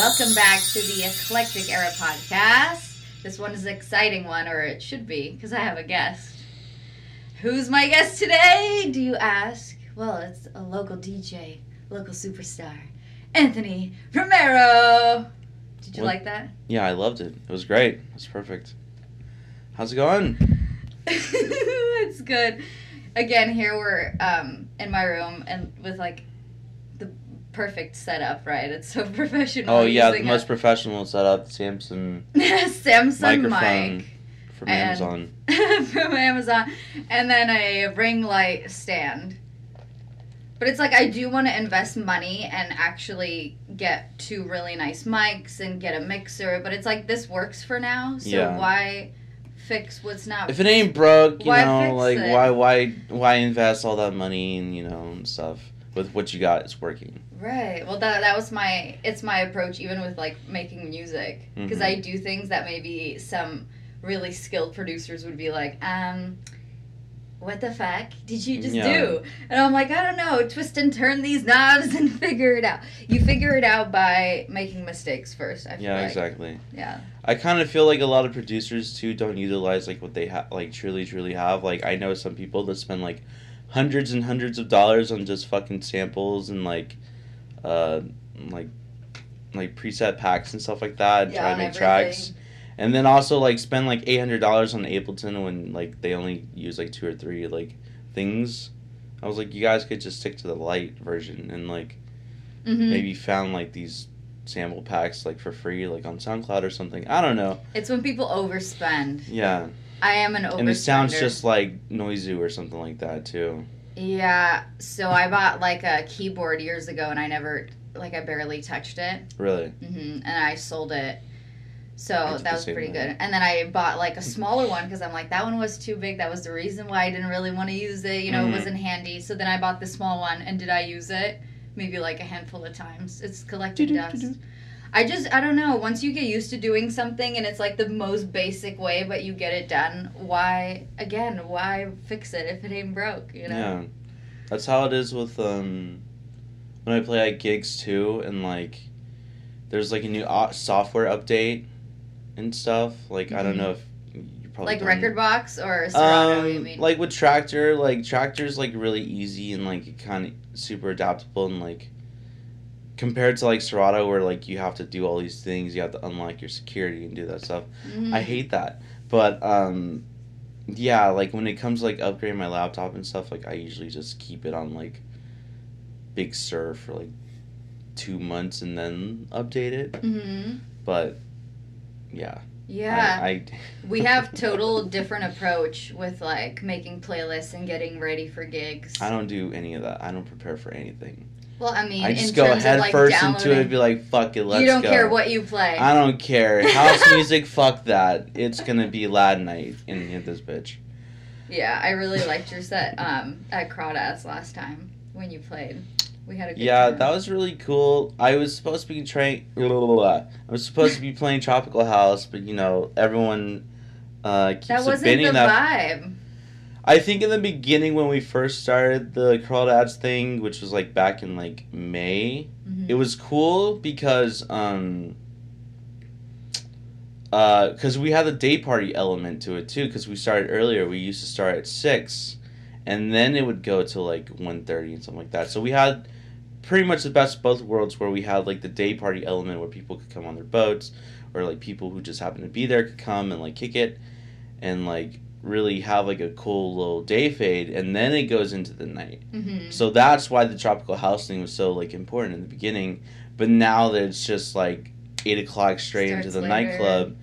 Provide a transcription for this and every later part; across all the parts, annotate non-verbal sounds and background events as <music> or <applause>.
Welcome back to the Eclectic Era podcast. This one is an exciting one, or it should be, because I have a guest. Who's my guest today, do you ask? Well, it's a local DJ, local superstar, Anthony Romero. Did you What? like that? Yeah, I loved it. It was great. It was perfect. How's it going? <laughs> it's good. Again, here we're um, in my room and with like perfect setup, right? It's so <laughs> professional. Oh yeah, the most professional setup, Samsung <laughs> Samsung microphone mic from And- Amazon. <laughs> from Amazon, and then a ring light stand. But it's like I do want to invest money and actually get two really nice mics and get a mixer. But it's like this works for now, so Yeah. why fix what's not? If it ain't broke, you know, like it? why why why invest all that money and you know and stuff with what you got is working. Right. Well, that that was my it's my approach even with like making music because Mhm. I do things that maybe some really skilled producers would be like, um, what the fuck did you just Yeah. do? And I'm like, I don't know, twist and turn these knobs <laughs> and figure it out. You figure it out by making mistakes first. I feel Yeah, like. exactly. Yeah. I kind of feel like a lot of producers too don't utilize like what they have like truly truly have. Like I know some people that spend like hundreds and hundreds of dollars on just fucking samples and like uh like like preset packs and stuff like that and Yeah, try to make tracks. And then also like spend like eight hundred dollars on Ableton when like they only use like two or three like things. I was like, you guys could just stick to the light version and like hmm maybe found like these sample packs like for free like on SoundCloud or something. I don't know. It's when people overspend. Yeah. I am an overspender. And it sounds just like Noizu or something like that too. Yeah. So I bought like a keyboard years ago, and I never like I barely touched it. Really. Mm-hmm. and I sold it. So that was pretty way. good. And then I bought like a smaller one because I'm like that one was too big. That was the reason why I didn't really want to use it. You know, Mhm. it wasn't handy. So then I bought the small one, and did I use it? Maybe like a handful of times. It's collecting dust. I just I don't know. Once you get used to doing something and it's like the most basic way, but you get it done. Why again? Why fix it if it ain't broke? You know. Yeah. That's how it is with um when I play like gigs too and like there's like a new software update and stuff. Like I don't Mhm. know if you probably Like done- record box or Serato? you Um, mean? like with Traktor, like Traktor's like really easy and like kind of super adaptable and like compared to like Serato where like you have to do all these things, you have to unlock your security and do that stuff. Mhm. I hate that. But um yeah, like when it comes to like upgrading my laptop and stuff, like I usually just keep it on like Big Sur for like two months and then update it. hmm But yeah. Yeah. I, I we have <laughs> total different approach with like making playlists and getting ready for gigs. I don't do any of that. I don't prepare for anything. Well, I mean, I just go head of like first into it and be like, fuck it, let's go. you don't go. care what you play. I don't care. <laughs> House music, fuck that. It's gonna be loud night in, in this bitch. yeah, I really liked your set um, at Crawdads last time when you played. We had a good Yeah, time. that was really cool. I was supposed to be trying. I was supposed to be playing Tropical House, but you know everyone uh, keeps that wasn't the that. vibe. I think in the beginning when we first started the Crawdads thing, which was like back in like May, Mhm. it was cool because um uh because we had the day party element to it too because we started earlier we used to start at 6 and then it would go to like 1.30 and something like that so we had pretty much the best of both worlds where we had like the day party element where people could come on their boats or like people who just happened to be there could come and like kick it and like really have like a cool little day fade and then it goes into the night Mhm. so that's why the tropical house thing was so like important in the beginning. But now that it's just like eight o'clock straight into the later. nightclub,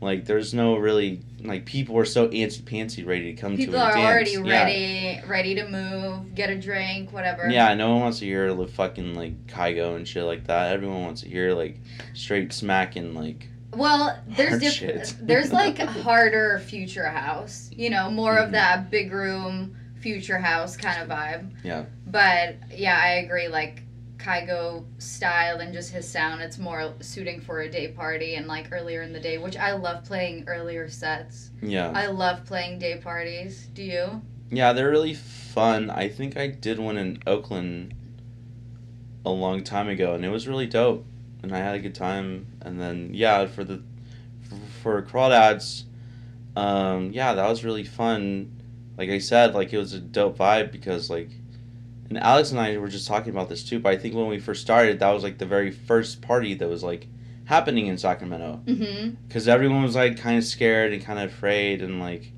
like there's no really like people are so antsy pantsy ready to come People to a dance. People are already Yeah. ready, ready to move, get a drink, whatever. Yeah, no one wants to hear the fucking like Kygo and shit like that. Everyone wants to hear like straight smacking like Well, there's shit. <laughs> There's like harder future house. You know, more Mhm. of that big room future house kind of vibe. Yeah. But yeah, I agree. Like Kygo style and just his sound, it's more suiting for a day party and like earlier in the day, which I love playing earlier sets. yeah. I love playing day parties. Do you? Yeah, they're really fun. I think I did one in Oakland a long time ago and it was really dope. And I had a good time. And then yeah, for the for crawdads, um, yeah, that was really fun. Like I said, like it was a dope vibe because like, and Alex and I were just talking about this too. But I think when we first started, that was like the very first party that was like happening in Sacramento Mm-hmm. because everyone was like kind of scared and kind of afraid and like,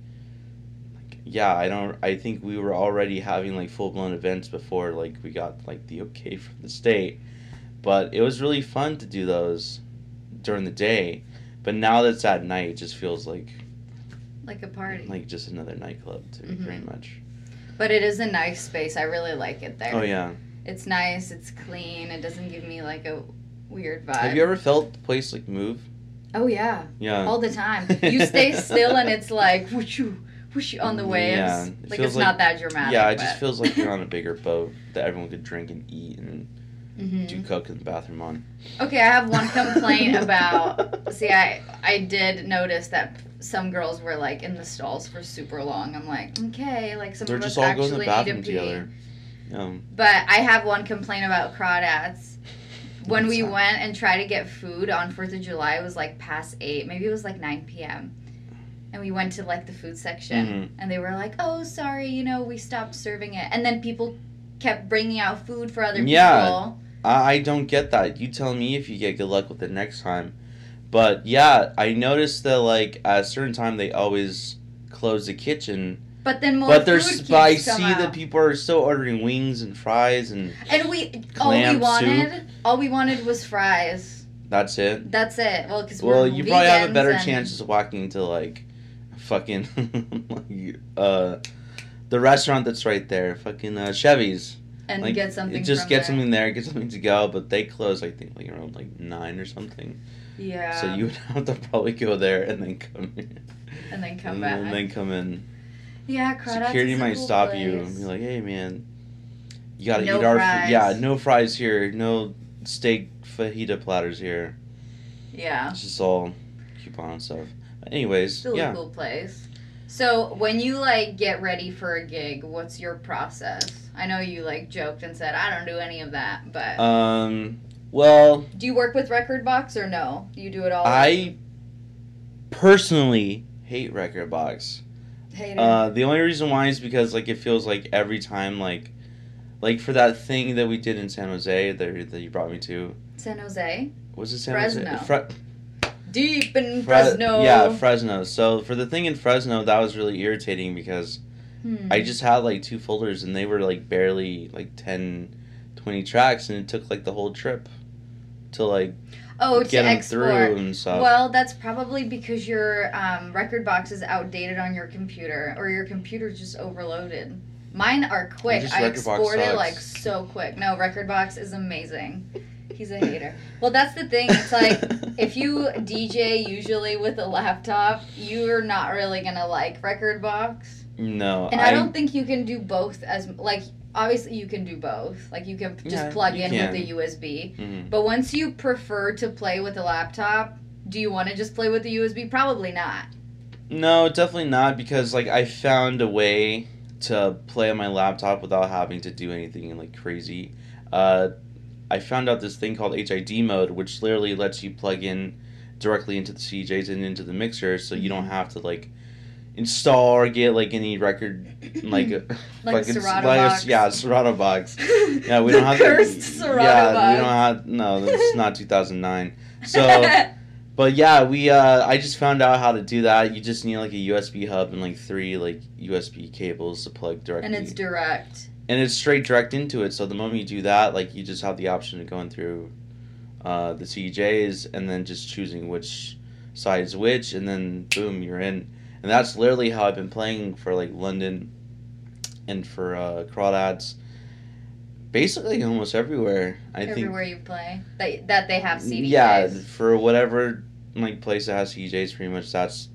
like yeah i don't i think we were already having like full-blown events before like we got like the okay from the state but it was really fun to do those during the day but now that it's at night it just feels like Like a party. like just another nightclub to me Mhm. pretty much but it is a nice space. I really like it there. oh yeah It's nice. It's clean. It doesn't give me like a weird vibe. have you ever felt the place like move Oh yeah, yeah all the time. You <laughs> stay still and it's like whoosh whoosh on the waves. Yeah, it like feels it's like- not that dramatic. yeah it but, just feels like you're on a <laughs> bigger boat that everyone could drink and eat and Mhm. do coke in the bathroom on Okay, I have one complaint <laughs> about. See, I I did notice that some girls were like in the stalls for super long. I'm like, okay, like some They're of just us all going to actually the need to bathroom pee. together. Um, But I have one complaint about crawdads. <laughs> When we went and tried to get food on Fourth of July, it was like past eight, maybe it was like nine p.m. And we went to like the food section, Mhm. and they were like, "Oh, sorry, you know, we stopped serving it." And then people kept bringing out food for other Yeah. people. I, I don't get that. You tell me if you get good luck with it next time. But yeah, I noticed that like at a certain time they always close the kitchen. But then more but there's but I see out. that people are still ordering wings and fries and And we all we wanted, all we wanted was fries. that's it. That's it. Well, because Well, you probably have a better and- chance of walking into like fucking <laughs> uh the restaurant that's right there, fucking uh, Chevy's. And Like, get something. It just get there. something there, get something to go, but they close I think like around like nine or something. Yeah. So you would <laughs> have to probably go there and then come in. and then come and, back. and then come in. yeah, Crawdads Security might cool stop you and be like, "Hey, man, you gotta No eat our fries. food. Yeah, no fries here. No steak fajita platters here. Yeah, It's just all coupon stuff." Anyways, still yeah. a cool place. So when you like get ready for a gig, what's your process? I know you like joked and said I don't do any of that, but Um. Well, do you work with Rekordbox or no? Do you do it all? I personally hate Rekordbox. hate it. Uh, the only reason why is because like it feels like every time like, like for that thing that we did in San Jose that that you brought me to. San Jose, Was it San Fresno. Jose? Fre- deep in Fre- Fresno. Yeah, Fresno. So for the thing in Fresno, that was really irritating because Hmm. I just had like two folders and they were like barely like 10, 20 tracks, and it took like the whole trip to like oh get to them export. through and stuff. Well, that's probably because your um, Rekordbox is outdated on your computer, or your computer's just overloaded. Mine are quick. I export it like so quick. No, Rekordbox is amazing. He's a hater. Well, that's the thing. It's like <laughs> if you DJ usually with a laptop, you're not really gonna like Rekordbox. no, And I, don't think you can do both as like obviously you can do both. Like you can just Yeah, plug in can. with the USB. Mhm. But once you prefer to play with a laptop, do you want to just play with the USB? Probably not. No, definitely not because like I found a way to play on my laptop without having to do anything like crazy. Uh, I found out this thing called HID mode, which literally lets you plug in directly into the CDJs and into the mixer, so you don't have to like install or get like any record <clears throat> like a- Like <laughs> fucking- Serato like a- yeah, Serato box. Yeah, we don't have <laughs> cursed to, Serato box. yeah, box. we don't have no, that's <laughs> not 2009. So. But yeah, we uh I just found out how to do that. You just need like a USB hub and like three like USB cables to plug directly. and it's direct. And it's straight direct into it. So the moment you do that, like you just have the option of going through uh the CDJs and then just choosing which side's which and then boom, you're in. And that's literally how I've been playing for like London and for uh Crawdads. Basically almost everywhere. I think everywhere you play that that they have CDs. yeah, for whatever like place that has CDJs, pretty much that's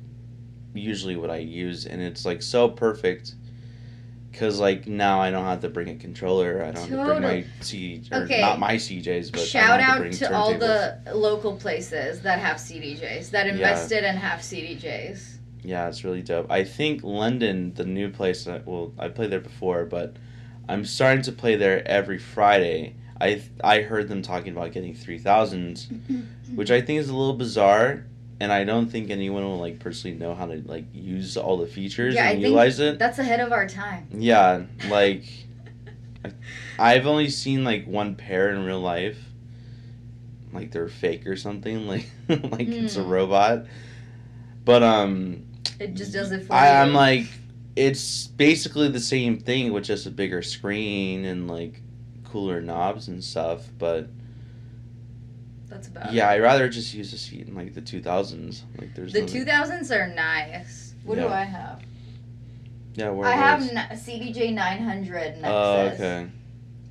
usually what I use, and it's like so perfect. Cause like now I don't have to bring a controller. I don't have to bring my C or Okay. not my CDJs, but Shout out to, to all the local places that have CDJs that Yeah. invested and have CDJs. Yeah, it's really dope. I think London, the new place well, I played there before, but I'm starting to play there every Friday. I I heard them talking about getting three thousands, <laughs> which I think is a little bizarre, and I don't think anyone will like personally know how to like use all the features Yeah, I and think- utilize it. That's ahead of our time. Yeah, <laughs> like I've only seen like one pair in real life. Like they're fake or something, <laughs> like like it's a Hmm. robot. But um It just does it for I, you. I'm like it's basically the same thing with just a bigger screen and like cooler knobs and stuff, but That's about yeah. I'd rather just use a seat in like the two thousands. Like there's The two thousands are nice. What do Yeah. I have? Yeah, where I have n- CDJ nine hundred Nexus, Oh, okay.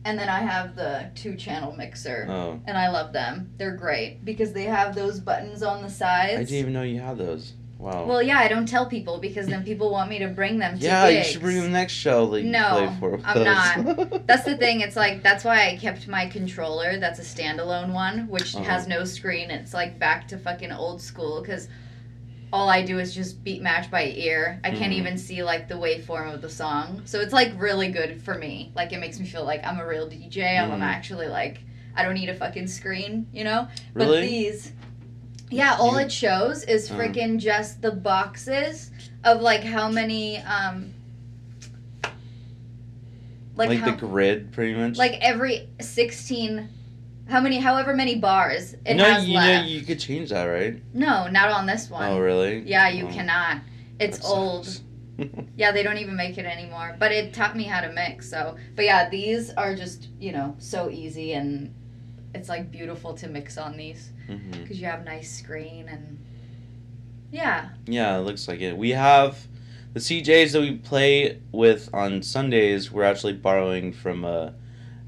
and then I have the two channel mixer, Oh. and I love them. They're great because they have those buttons on the sides. I didn't even know you had those. Wow. Well, yeah, I don't tell people because then people want me to bring them to yeah, you should bring them next show that you No, play for. with I'm us. not. <laughs> That's the thing. It's like that's why I kept my controller. That's a standalone one, which Uh-huh. has no screen. It's like back to fucking old school because all I do is just beat match by ear. I can't Mhm. even see like the waveform of the song, so it's like really good for me. Like it makes me feel like I'm a real DJ. I'm, I'm Mhm. actually like I don't need a fucking screen, you know. Really? But these, yeah, all it shows is Uh. freaking just the boxes of like how many um. Like, like how, the grid, pretty much. like every 16 how many however many bars it no, has you left know you could change that, right? no not on this one Oh, really? yeah you Oh, cannot it's that old <laughs> yeah they don't even make it anymore but it taught me how to mix so but yeah these are just you know so easy and it's like beautiful to mix on these because you have nice screen and yeah Yeah, it looks like it. We have the CDJs that we play with on Sundays. We're actually borrowing from uh,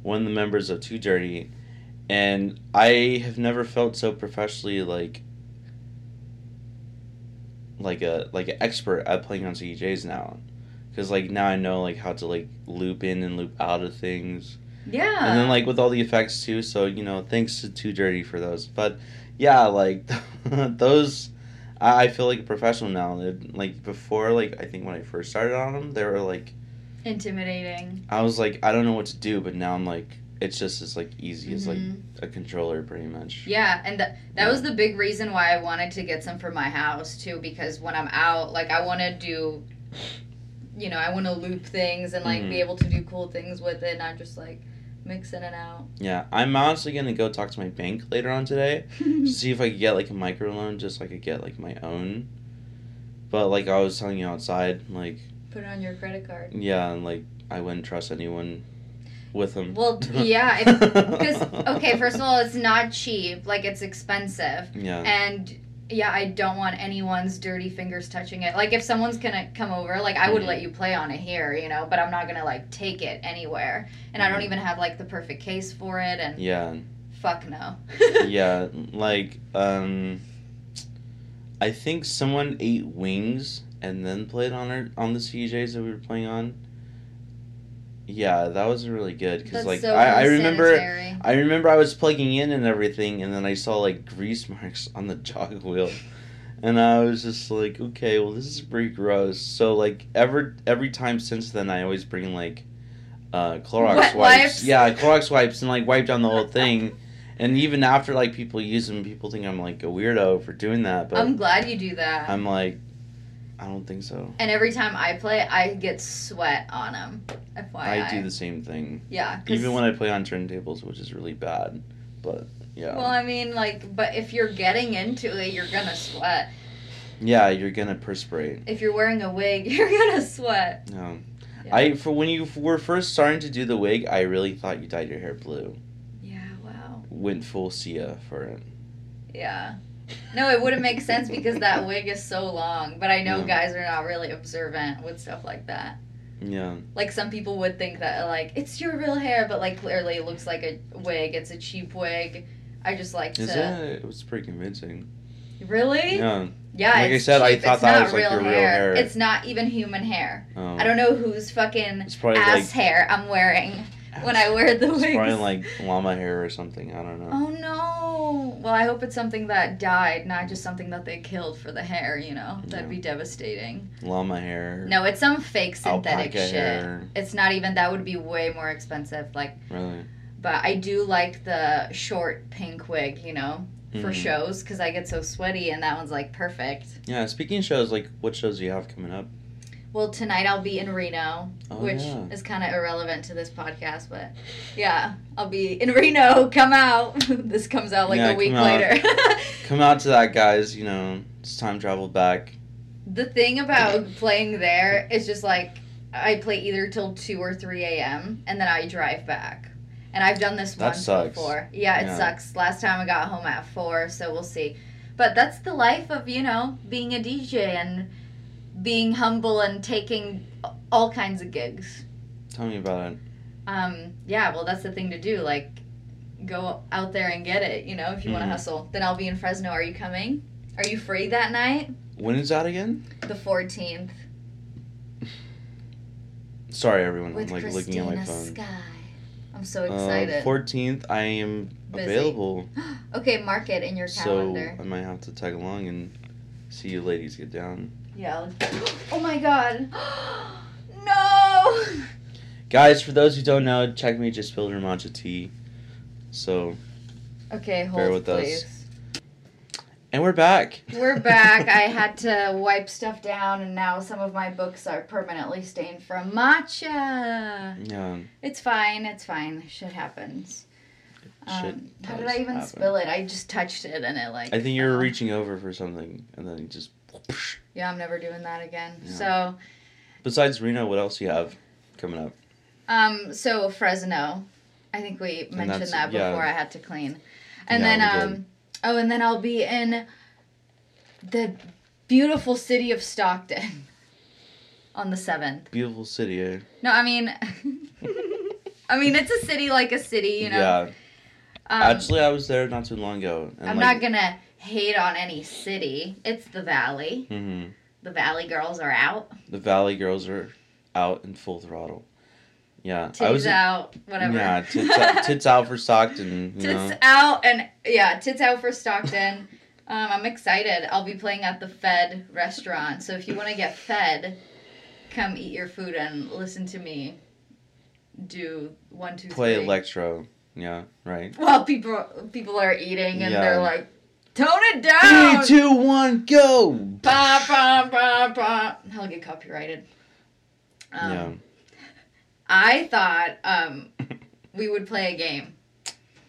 one of the members of Too Dirty, and I have never felt so professionally like like a like an expert at playing on CDJs now, because like now I know like how to like loop in and loop out of things. Yeah and then like with all the effects too so you know thanks to too dirty for those but yeah like <laughs> those I, I feel like a professional now like before like i think when i first started on them they were like intimidating i was like i don't know what to do but now i'm like it's just as like easy as like Mhm. a controller pretty much Yeah, and th- that was the big reason why I wanted to get some for my house too. Because when I'm out, like I want to do, you know, I want to loop things and like Mhm. be able to do cool things with it, not just like mix in and out. yeah i'm honestly gonna go talk to my bank later on today to <laughs> see if i could get like a micro loan just so i could get like my own but like i was telling you outside like Put it on your credit card. Yeah, and like I wouldn't trust anyone with them. Well, <laughs> yeah, Because okay, first of all, it's not cheap. Like it's expensive, yeah, and yeah, I don't want anyone's dirty fingers touching it. Like if someone's gonna come over, like I would Mhm. let you play on it here, you know, but I'm not gonna like take it anywhere. And I don't Mhm. even have like the perfect case for it, and yeah, fuck no. <laughs> yeah. Like, um, I think someone ate wings and then played on our on the CDJs that we were playing on. Yeah, that was really good because like so I, I remember. I remember I was plugging in and everything, and then I saw like grease <laughs> marks on the jog wheel, and I was just like, okay, well this is pretty gross. So like ever every time since then, I always bring like uh, Clorox Wet wipes. wipes? Yeah, Clorox wipes, and like wipe down the whole thing. And even after like people use them, people think I'm like a weirdo for doing that, but I'm glad you do that. I'm like, I don't think so. and every time I play, I get sweat on them. FYI. I do the same thing, Yeah. even when I play on turntables, which is really bad. But yeah. Well, I mean, like, but if you're getting into it, you're gonna sweat. Yeah, you're gonna perspirate. If you're wearing a wig, <laughs> you're gonna sweat. No, Yeah. I for when you were first starting to do the wig, I really thought you dyed your hair blue. Yeah. Wow. Went full Sia for it. Yeah. No, it wouldn't make sense because that wig is so long. But I know Yeah. guys are not really observant with stuff like that. Yeah, Like some people would think that like it's your real hair, but like clearly it looks like a wig. It's a cheap wig. I just like to is it? It was pretty convincing. really. Yeah. Yeah, Like I said, I thought it's that was, like, real your real hair. hair. It's not even human hair. Um, I don't know whose fucking ass like hair I'm wearing when I wear the It's wigs. probably like llama hair or something. I don't know. Oh no! Well, I hope it's something that died, not just something that they killed for the hair. You know, that'd be devastating. Llama hair. No, it's some fake synthetic shit. hair. It's not even. That would be way more expensive. Like Really. But I do like the short pink wig, you know, for Mhm. shows because I get so sweaty, and that one's like perfect. Yeah, speaking of shows, like what shows do you have coming up? Well, tonight I'll be in Reno, Oh, which yeah. is kind of irrelevant to this podcast, but yeah, I'll be in Reno. <laughs> Come out. <laughs> this comes out like Yeah, a week come out. later. <laughs> Come out to that, guys. You know, it's time travel back. the thing about playing there is just like I play either till 2 or 3 a.m. and then I drive back. And I've done this That once sucks. before. Yeah, it Yeah. sucks. Last time I got home at 4, so we'll see. But that's the life of, you know, being a DJ and being humble and taking all kinds of gigs. Tell me about it. Um, yeah, well, that's the thing to do. Like, go out there and get it, you know, if you want Mhm. to hustle. Then I'll be in Fresno. Are you coming? Are you free that night? When is that again? The 14th. <laughs> Sorry, everyone. with I'm like Christina looking at my phone. Sky. I'm so excited. Fourteenth, I am Busy. available, <gasps> okay, mark it in your calendar. so I might have to tag along and see you ladies get down. Yeah. <gasps> Oh my god. <gasps> no. Guys, for those who don't know, check me just spilled her matcha tea. So, Okay, hold Bear with us. please. and we're back. We're back. I <laughs> had to wipe stuff down, and now some of my books are permanently stained from matcha. Yeah, It's fine. It's fine. Shit happens. shit. Um, how did I even happen. spill it? I just touched it, and it like. I think you were fell. reaching over for something, and then you just. Yeah, I'm never doing that again. Yeah. So, Besides Reno, what else do you have coming up? Um, so Fresno, I think we mentioned that before yeah. I had to clean, and Yeah, then um, oh, and then I'll be in the beautiful city of Stockton <laughs> on the seventh. Beautiful city, eh? No, I mean, <laughs> I mean it's a city like a city, you know. Yeah. Um, Actually, I was there not too long ago. And I'm like, not gonna hate on any city. It's the Valley. hmm The Valley girls are out. The Valley girls are out in full throttle. Yeah, I was. out. Whatever. Yeah, tits out, tits out for Stockton. <laughs> You tits know. out and yeah, tits out for Stockton. um, I'm excited. I'll be playing at the Fed restaurant. So if you want to get fed, come eat your food and listen to me do one, two, Play electro. Yeah, right. While people people are eating and Yeah. they're like, tone it down. Three, two, one, go. Bah, bah, bah, bah. I'll get copyrighted. Um, yeah. I thought um, we would play a game.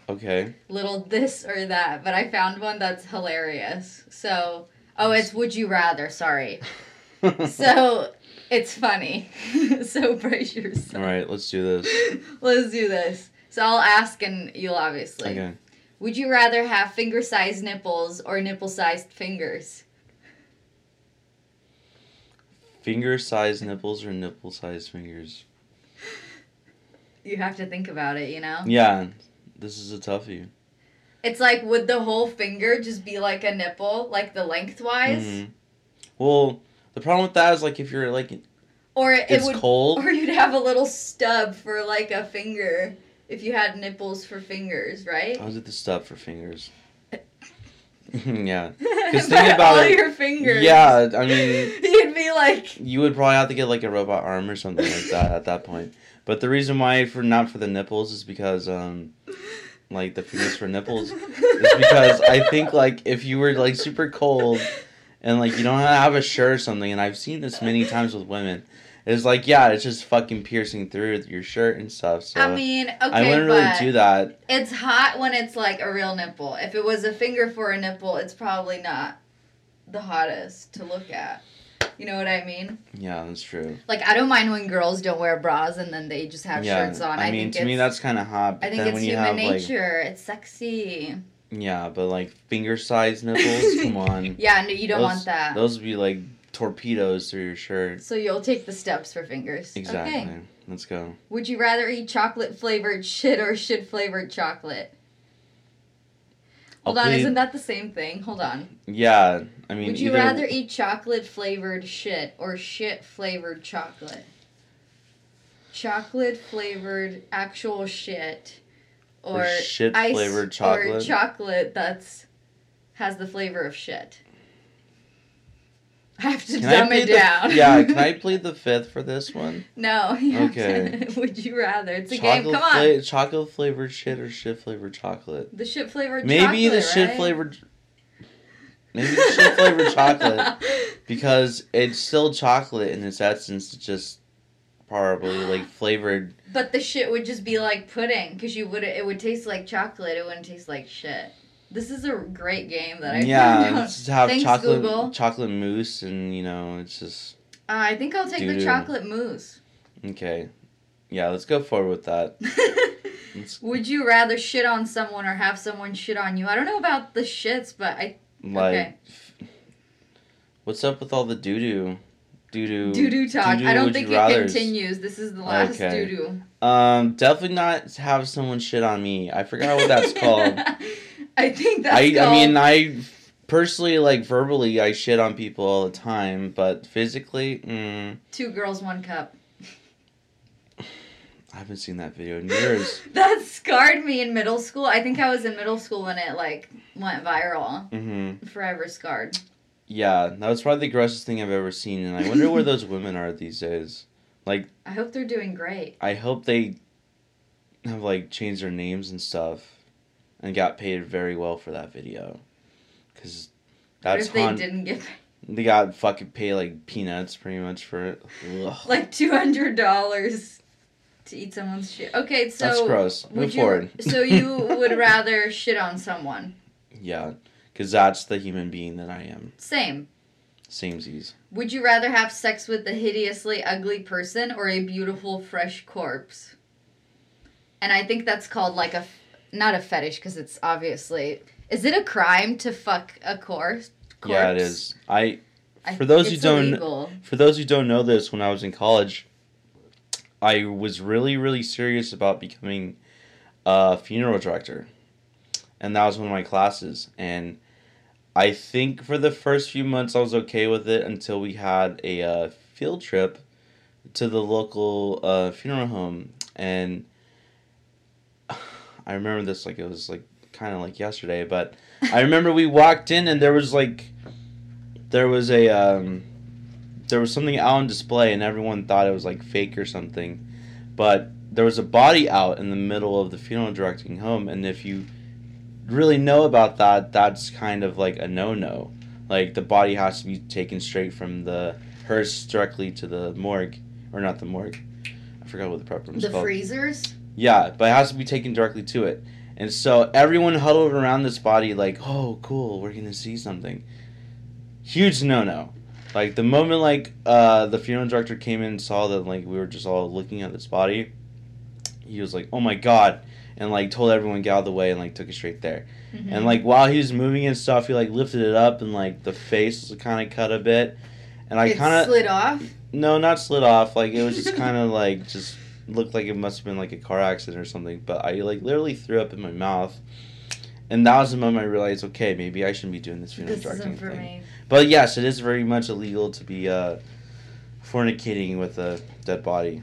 Okay. little this or that, but I found one that's hilarious. So, oh, it's would you rather, sorry. <laughs> So, it's funny. <laughs> so, brace yourself. All right, let's do this. <laughs> Let's do this. So, I'll ask and you'll obviously. Okay. Would you rather have finger sized nipples or nipple sized fingers? Finger-sized nipples or nipple-sized fingers? You have to think about it, you know? Yeah, this is a toughie. It's like, would the whole finger just be like a nipple, like the lengthwise? Mhm. Well, the problem with that is like if you're like Or it it's would cold. Or you'd have a little stub for like a finger if you had nipples for fingers, right? I was at the stub for fingers? <laughs> <laughs> yeah. <laughs> Because think about all it- your fingers. Yeah, I mean, You'd be like, you would probably have to get like a robot arm or something like that at that point. But the reason why for not for the nipples is because um like the fingers for nipples is because I think like if you were like super cold and like you don't have a shirt or something and I've seen this many times with women. It's like yeah, it's just fucking piercing through your shirt and stuff. So I mean, okay, I wouldn't really do that. it's hot when it's like a real nipple. If it was a finger for a nipple, it's probably not the hottest to look at. You know what I mean? Yeah, that's true. Like I don't mind when girls don't wear bras and then they just have yeah, shirts on. I, I, mean, think to me that's kind of hot. But I think then it's when you human have like nature. It's sexy. yeah, but like finger-sized nipples, come <laughs> on. Yeah, no, you don't Those- want that. Those would be like torpedoes through your shirt. So you'll take the steps for fingers. Exactly. Okay. Let's go. Would you rather eat chocolate flavored shit or shit flavored chocolate? Hold I'll on, plead- isn't that the same thing? Hold on. Yeah, I mean, Would you either, rather eat chocolate flavored shit or shit flavored chocolate? Chocolate flavored actual shit or, Or shit flavored or chocolate? chocolate that's has the flavor of shit. I have to Can dumb it the- down. yeah, can I <laughs> plead the fifth for this one? no. <laughs> Okay. to- <laughs> would you rather? It's a game. chocolate Come on. fla- chocolate flavored shit or shit flavored chocolate? the shit flavored. Maybe the chocolate, shit right? flavored. Maybe the shit flavored chocolate because it's still chocolate in its essence. It's just probably like <gasps> flavored. But the shit would just be like pudding because you would it would taste like chocolate. It wouldn't taste like shit. This is a great game that I found yeah, out. just have Thanks, chocolate Google. chocolate mousse and you know it's just Uh, I think I'll take the Doo-doo. chocolate mousse. okay. Yeah, let's go forward with that. <laughs> Would you rather shit on someone or have someone shit on you? I don't know about the shits, but I like, Okay. what's up with all the doo doo? Doo doo. doo doo talk. doo-doo I don't think it rathers? continues. This is the last Okay. doo doo. Um, definitely not have someone shit on me. I forgot what that's called. <laughs> I think that's I, called. I mean, I personally like verbally I shit on people all the time, but physically, mm, two girls, one cup. I haven't seen that video in years. <laughs> That scarred me in middle school. I think I was in middle school when it like went viral. hmm Forever scarred. Yeah, that was probably the grossest thing I've ever seen, and I wonder where those <laughs> women are these days. Like, I hope they're doing great. I hope they have like changed their names and stuff, and got paid very well for that video, because What that's if they didn't get They got fucking paid like peanuts pretty much for it. Ugh. <laughs> like two hundred dollars to eat someone's shit? Okay, so that's gross. Move you, forward. <laughs> so you <laughs> would rather shit on someone? Yeah, because that's the human being that I am. Same. Samesies. Would you rather have sex with a hideously ugly person or a beautiful fresh corpse? And I think that's called like a not a fetish because it's obviously is it a crime to fuck a corpse? corpse? Yeah, it is. I I- For those who don't- illegal. for those who don't know this, when I was in college, I was really really serious about becoming a funeral director, and that was one of my classes. And I think for the first few months I was okay with it until we had a uh, field trip to the local uh, funeral home, and I remember this like it was like kind of like yesterday, but I remember we walked in and there was like there was a um there was something out on display and everyone thought it was like fake or something. But there was a body out in the middle of the funeral directing home and if you really know about that, that's kind of like a no-no. Like the body has to be taken straight from the hearse directly to the morgue or not the morgue. I forgot what the proper is The called. freezers? Yeah, but it has to be taken directly to it. And so everyone huddled around this body like, "Oh, cool, we're going to see something." Huge no-no. Like the moment like uh the funeral director came in and saw that like we were just all looking at this body, he was like, "Oh my god." And like told everyone get out of the way and like took it straight there. Mhm. And like while he was moving and stuff, he like lifted it up and like the face was kind of cut a bit. And I kind of slid off. no, not slid off. Like it was just kind of <laughs> like just looked like it must have been like a car accident or something. But I like literally threw up in my mouth, and that was the moment I realized, okay, maybe I shouldn't be doing this funeral This directing thing. me. But yes, it is very much illegal to be uh, fornicating with a dead body.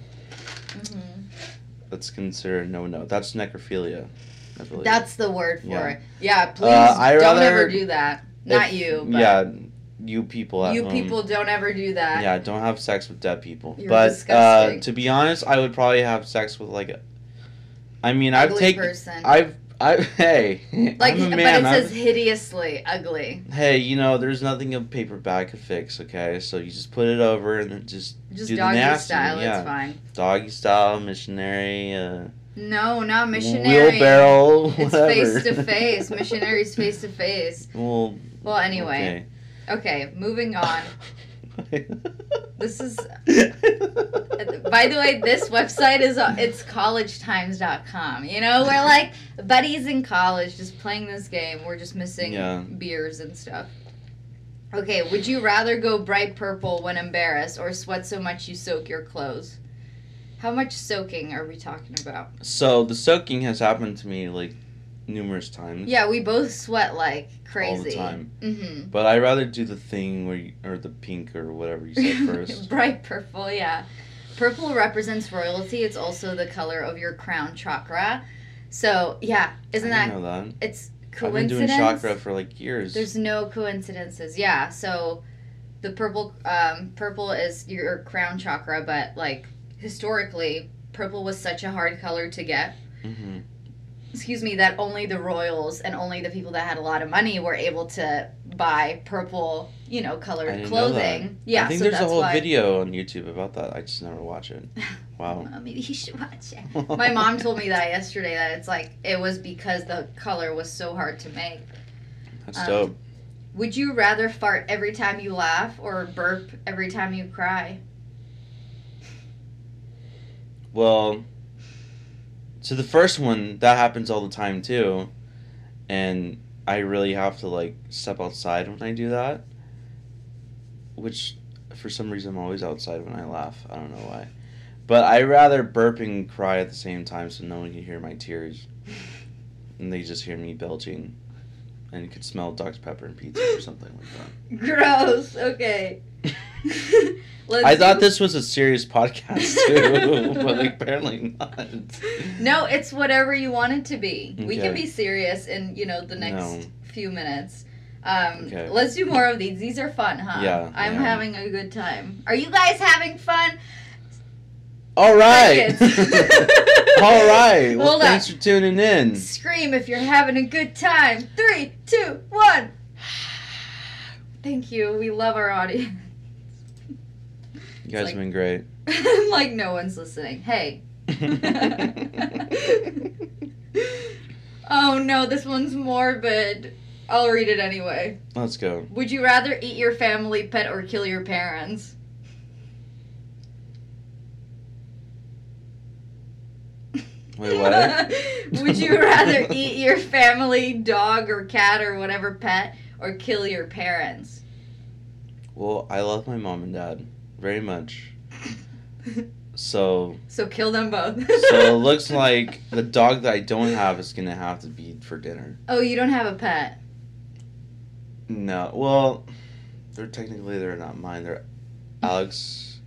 hmm That's considered no no. That's necrophilia. I. That's the word for Yeah. it. Yeah, please I don't rather- ever do that. Not If- you, but yeah, you people at you home. people don't ever do that. Yeah, don't have sex with dead people. You're but uh, to be honest, I would probably have sex with like a. I mean, I've taken. person. I've. I <laughs> hey. like, I'm a but man. it I'm- says hideously ugly. hey, you know, there's nothing a paper bag could fix. Okay, so you just put it over and then just Just do the doggy nasty, style, yeah. it's fine. doggy style, missionary, uh, No, not missionary. wheelbarrow, It's face to face. <laughs> Missionaries face to face. Well, Well, anyway. Okay. Moving on. <laughs> This is By the way, this website is it's collegetimes.com. You know, we're like buddies in college just playing this game. We're just missing Yeah. beers and stuff. Okay, would you rather go bright purple when embarrassed or sweat so much you soak your clothes? How much soaking are we talking about? So the soaking has happened to me like numerous times. Yeah, we both sweat like crazy. All the time. Mm-hmm. But I rather do the thing where you, or the pink or whatever you said <laughs> first. Bright purple, yeah. Purple represents royalty. It's also the color of your crown chakra. So yeah, isn't that that. it's coincidence. I've been doing chakra for like years. There's no coincidences. Yeah. So the purple um, purple is your crown chakra, but like historically, purple was such a hard color to get. hmm Excuse me, that only the royals and only the people that had a lot of money were able to buy purple, you know, colored clothing. Yeah, I think so there's a whole why. video on YouTube about that. I just never watch it. <laughs> Wow. Well, maybe you should watch it. <laughs> My mom told me that yesterday that it's like it was because the color was so hard to make. That's Um, dope. Would you rather fart every time you laugh or burp every time you cry? Well, so the first one that happens all the time too, and I really have to like step outside when I do that. Which, for some reason, I'm always outside when I laugh. I don't know why, but I rather burp and cry at the same time so no one can hear my tears, and they just hear me belching, and could smell Dr Pepper and pizza or something like that. <laughs> Gross. Okay. <laughs> I thought this was a serious podcast too, <laughs> but apparently not. No, it's whatever you want it to be. We can be serious in, you know, the next No. few minutes. Um, Okay. Let's do more of these. These are fun, huh? Yeah, I'm yeah. having a good time. Are you guys having fun? All right. <laughs> All right. Well, Hold thanks for tuning in. Scream if you're having a good time. Three, two, one. <sighs> Thank you. We love our audience. You guys like- have been great. <laughs> like no one's listening. Hey. <laughs> <laughs> oh no, this one's morbid. I'll read it anyway. Let's go. Would you rather eat your family pet or kill your parents? Wait, what? Would you rather eat your family dog or cat or whatever pet or kill your parents? well, I love my mom and dad very much. <laughs> So, So kill them both. so it <laughs> looks like the dog that I don't have is gonna have to be for dinner. oh, you don't have a pet. No, well, they're technically they're not mine. They're <laughs> Alex.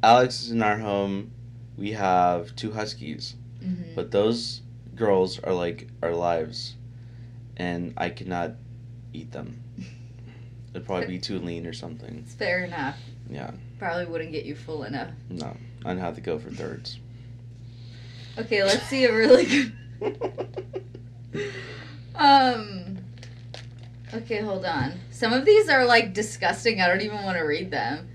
Alex is in our home. We have two huskies. Mm-hmm. But those girls are like our lives, and I cannot eat them. It'd probably be too lean or something. It's fair enough. Yeah, Probably wouldn't get you full enough. no, I'd have to go for thirds. Okay, let's see a really good. Um. Okay, hold on. Some of these are like disgusting. I don't even want to read them.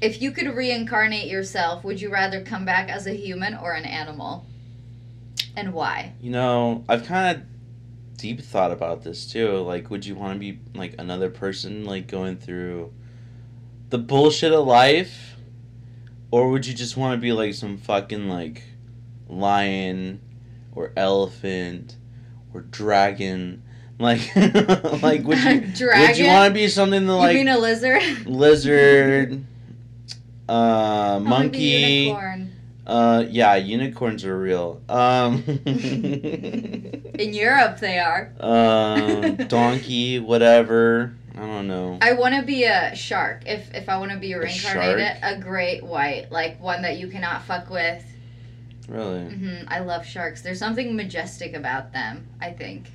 If you could reincarnate yourself, would you rather come back as a human or an animal? And why? You know, I've kind of deep thought about this too. Like, would you want to be like another person, like going through the bullshit of life, or would you just want to be like some fucking like lion or elephant or dragon? Like, <laughs> like would you <laughs> would you want to be something that you like mean a lizard? <laughs> lizard, uh, I wanna be monkey? unicorn. Uh, yeah, unicorns are real. Um, In Europe, they are. uh, donkey, whatever. I don't know. I want to be a shark. If if I want to be A reincarnated, a great white, like one that you cannot fuck with. Really? hmm I love sharks. There's something majestic about them. I think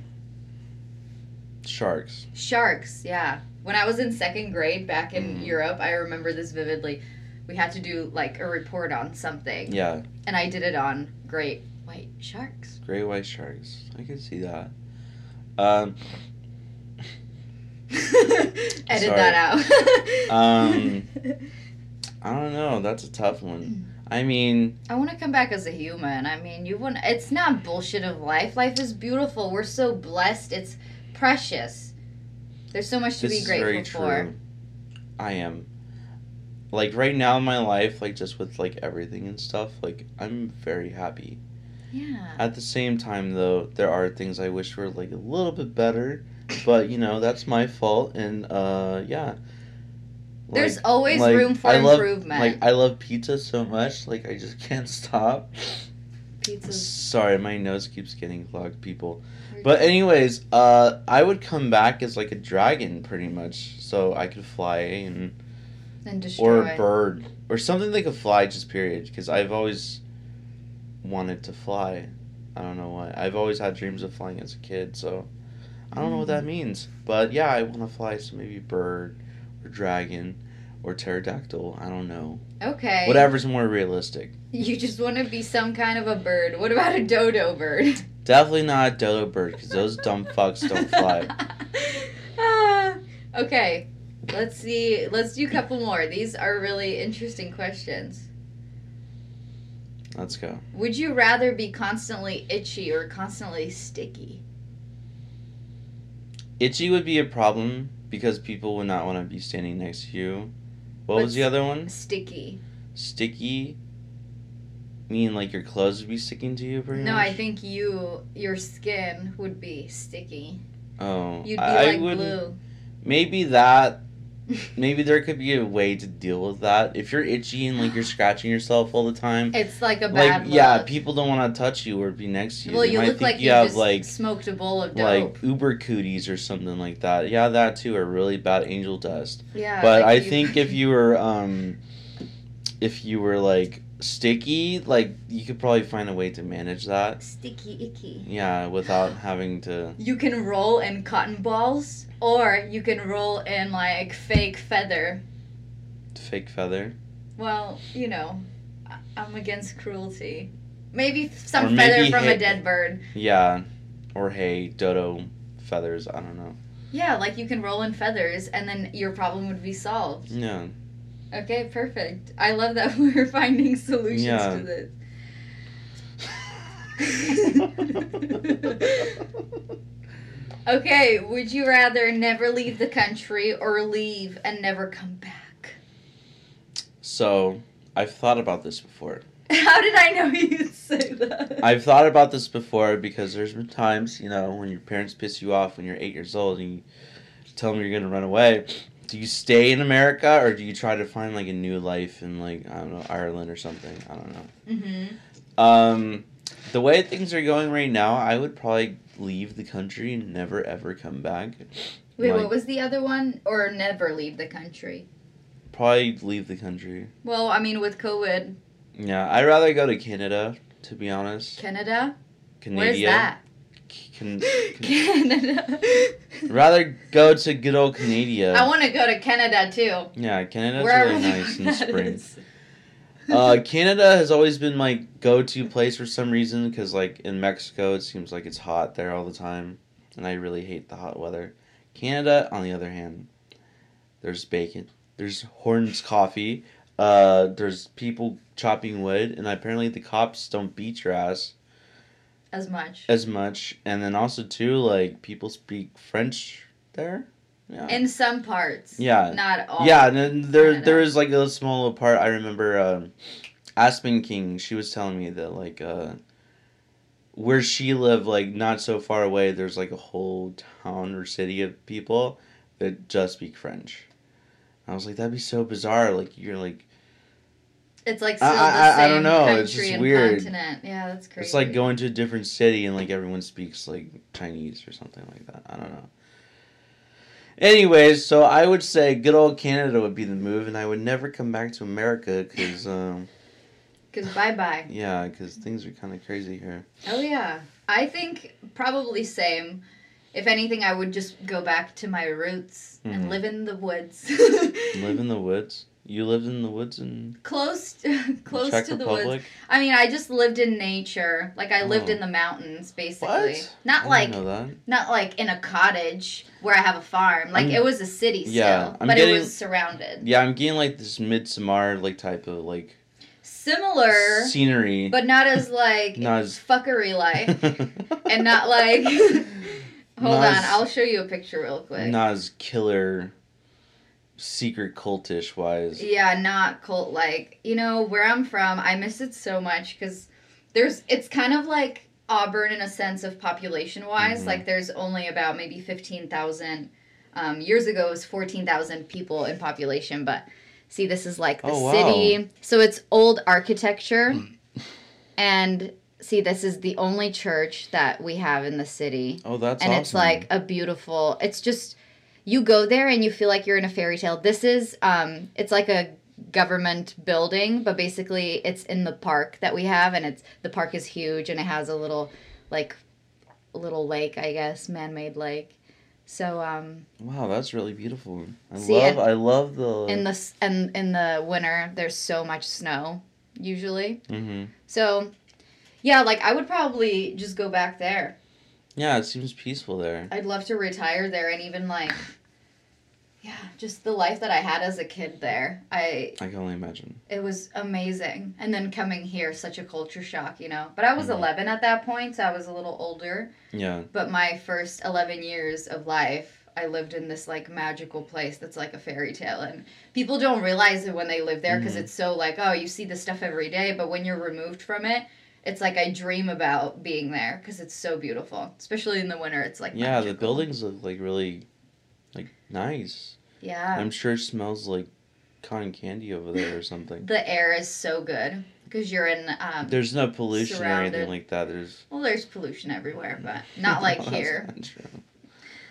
Sharks. sharks. Yeah. When I was in second grade back in Mhm. Europe, I remember this vividly. We had to do like a report on something, Yeah, and I did it on great white sharks. great white sharks. I can see that. Um, Edit that out. <laughs> Um, <laughs> I don't know. That's a tough one. I mean, I want to come back as a human. I mean, you want it's not bullshit of life. Life is beautiful. We're so blessed. It's precious. There's so much to be grateful for. I am. Like right now in my life, like just with like everything and stuff, like I'm very happy. Yeah. At the same time, though, there are things I wish were like a little bit better, but you know that's my fault, and uh, yeah. There's always like, room for I love- improvement. Like I love pizza so much, like I just <laughs> can't stop. Pizza. Sorry, my nose keeps getting clogged, people. But anyways, uh, I would come back as like a dragon, pretty much, so I could fly and and or a bird or something that could fly, just period. Because I've always wanted to fly. I don't know why. I've always had dreams of flying as a kid, so I don't know what that means. But yeah, I want to fly some maybe bird or dragon or pterodactyl. I don't know. Okay. Whatever's more realistic. You just want to be some kind of a bird. What about a dodo bird? Definitely not a dodo bird because those dumb fucks don't fly. <laughs> Ah, okay. Let's see. Let's do a couple more. These are really interesting questions. Let's go. Would you rather be constantly itchy or constantly sticky? Itchy would be a problem because people would not want to be standing next to you. What was the other one? Sticky. Sticky. Mean like your clothes would be sticking to you pretty No, much? I think you your skin would be sticky. Oh, You'd be I, like I would glue. maybe that. Maybe there could be a way to deal with that. If you're itchy and like you're <gasps> scratching yourself all the time, It's like a like bad yeah, people don't want to touch you or be next to you. well, They you might look think like you you have just like smoked a bowl of dope. like uber cooties or something like that. Yeah, that too, or really bad angel dust. yeah, but like I think if <laughs> you were um if you were like sticky, like you could probably find a way to manage that. sticky icky. Yeah, without having to You can roll in cotton balls, or you can roll in like fake feather. fake feather. Well, you know, I'm against cruelty. Maybe some feather from a dead bird. Yeah. Or hay, dodo feathers, I don't know. Yeah, like you can roll in feathers, and then your problem would be solved. Yeah. Okay, perfect. I love that <laughs> we're finding solutions Yeah. to this. <laughs> <laughs> Okay, would you rather never leave the country or leave and never come back? so, I've thought about this before. <laughs> How did I know you'd say that? I've thought about this before because there's been times, you know, when your parents piss you off when you're eight years old and you tell them you're gonna run away. Do you stay in America or do you try to find like a new life in like I don't know Ireland or something? I don't know. mm-hmm. Um, the way things are going right now, I would probably leave the country and never ever come back. Wait, what was the other one? Or never leave the country? Probably leave the country. Well, I mean, with COVID, Yeah, I'd rather go to Canada to be honest. Canada? Canada. Where's that? <laughs> Can, Canada. rather go to good old Canada. I want to go to Canada too. Yeah, Canada's Wherever really nice in spring. is. Uh, Canada has always been my go-to place for some reason because, like, in Mexico, it seems like it's hot there all the time, and I really hate the hot weather. Canada, on the other hand, there's bacon, there's Hortons coffee, uh, there's people chopping wood, and apparently the cops don't beat your ass As much. as much, and then also too, like, people speak French there. Yeah. In some parts. Yeah. Not all. Yeah, and then there there was like a small little part. I remember um, Aspen King. She was telling me that like uh, where she lived, like not so far away, there's like a whole town or city of people that just speak French. I was like, that'd be so bizarre. Like you're like, It's like I- I- I don't know, it's just weird. continent. Yeah, that's crazy. it's like going to a different city and like everyone speaks like Chinese or something like that. I don't know. Anyways, so I would say good old Canada would be the move, and I would never come back to America because, um, Because bye bye. yeah, because things are kind of crazy here. Oh yeah, I think probably same. If anything, I would just go back to my roots Mhm. and live in the woods. Live in the woods. <laughs> You lived in the woods and close, <laughs> close Czech to the woods. I mean, I just lived in nature. Like I lived Oh. in the mountains, basically. What? Not like didn't know that. not like in a cottage where I have a farm. Like I'm- it was a city still, Yeah, I'm but getting- it was surrounded. Yeah, I'm getting like this Midsommar like type of like Similar, scenery. but not as like <laughs> Not as- fuckery like, <laughs> and not like. Hold Not on, as- I'll show you a picture real quick. not as killer, secret cultish wise. Yeah, not cult like. You know, where I'm from, I miss it so much because there's, it's kind of like Auburn in a sense of population wise. Mhm. Like, there's only about maybe 15,000. Um, years ago, it was 14,000 people in population, but see, this is like the Oh, wow. city. So it's old architecture. and see, this is the only church that we have in the city Oh, that's and awesome. it's like a beautiful it's just you go there and you feel like you're in a fairy tale this is um it's like a government building but basically it's in the park that we have and it's the park is huge and it has a little like little lake i guess man-made lake So um, Wow, that's really beautiful. I See, love I love the in the and in the winter, there's so much snow usually. hmm So yeah, like I would probably just go back there. Yeah, it seems peaceful there. I'd love to retire there and even like yeah, just the life that I had as a kid there. I I can only imagine. it was amazing. And then coming here, such a culture shock, you know. But I was Mhm. 11 at that point, so I was a little older. Yeah. But my first 11 years of life, I lived in this like magical place that's like a fairy tale. And people don't realize it when they live there because Mhm. it's so like, oh, you see this stuff every day. But when you're removed from it, it's like I dream about being there because it's so beautiful. Especially in the winter, it's like Yeah, the buildings look like really like nice. Yeah. I'm sure it smells like cotton candy over there or something. The air is so good because you're in. Um, There's no pollution or anything like that. There's well, there's pollution everywhere, <laughs> but not like No, here. not.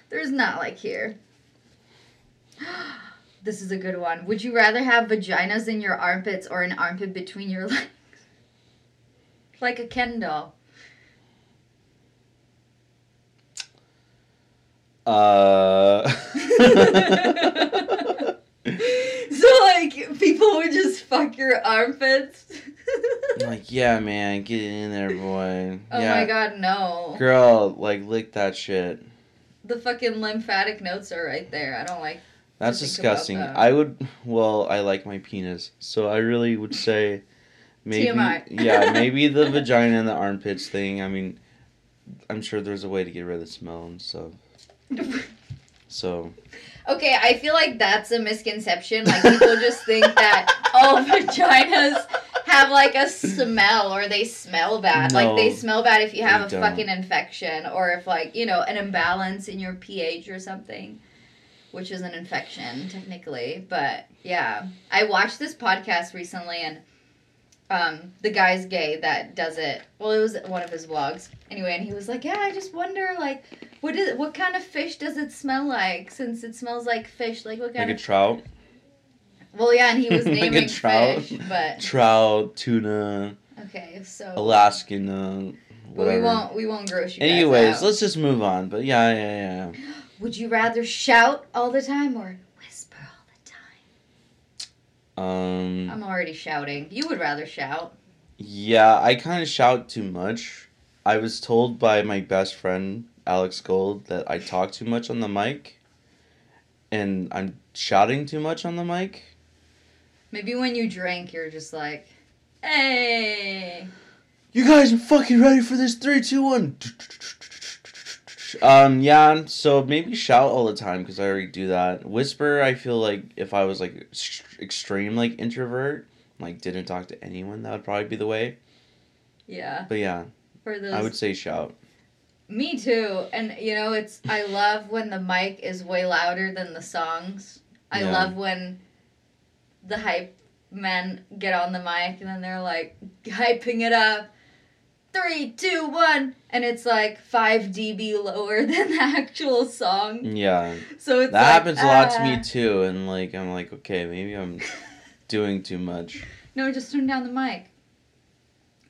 There's not like here. <gasps> This is a good one. Would you rather have vaginas in your armpits or an armpit between your <laughs> legs? Like a Ken doll. Uh. <laughs> so like people would just fuck your armpits. like, yeah, man, get in there, boy. oh yeah. my god, no. Girl, like, lick that shit. The fucking lymphatic nodes are right there. I don't like That's disgusting. that. I would, well, I like my penis, so I really would say maybe, TMI. yeah, <laughs> maybe the vagina and the armpits thing. I mean, I'm sure there's a way to get rid of the smell and stuff. So, Okay, I feel like that's a misconception. Like people just think that all <laughs> vaginas have like a smell or they smell bad. Like they smell bad if you have a don't. fucking infection or if like, you know, an imbalance in your pH or something, which is an infection technically. But yeah, I watched this podcast recently and um, the guy's gay that does it. Well, it was one of his vlogs. Anyway, and he was like, "Yeah, I just wonder, like, what is what kind of fish does it smell like? Since it smells like fish, like what kind like kind a trout, Well, yeah, and he was <laughs> naming Like a trout. fish, but trout, tuna, okay, so Alaskan, uh, but we won't we won't gross you. Anyways, let's just move on. But yeah, yeah, yeah. <gasps> Would you rather shout all the time or whisper all the time? Um, I'm already shouting. You would rather shout. yeah, I kind of shout too much. I was told by my best friend Alex Gold that I talk too much on the mic, and I'm shouting too much on the mic. Maybe when you drink, you're just like, "Hey." You guys are fucking ready for this? Three, two, one. Um, yeah, so maybe shout all the time because I already do that. Whisper, I feel like if I was like ex- extreme like introvert, like didn't talk to anyone, that would probably be the way. Yeah. But yeah, For those I would say shout. Me too. And you know, it's I love when the mic is way louder than the songs. I Yeah. love when the hype men get on the mic and then they're like hyping it up. Three, two, one, and it's like five dB lower <laughs> than the actual song. Yeah, So it's that like, happens a lot to ah. me too, and like I'm like, okay, maybe I'm <laughs> doing too much. No, just turn down the mic.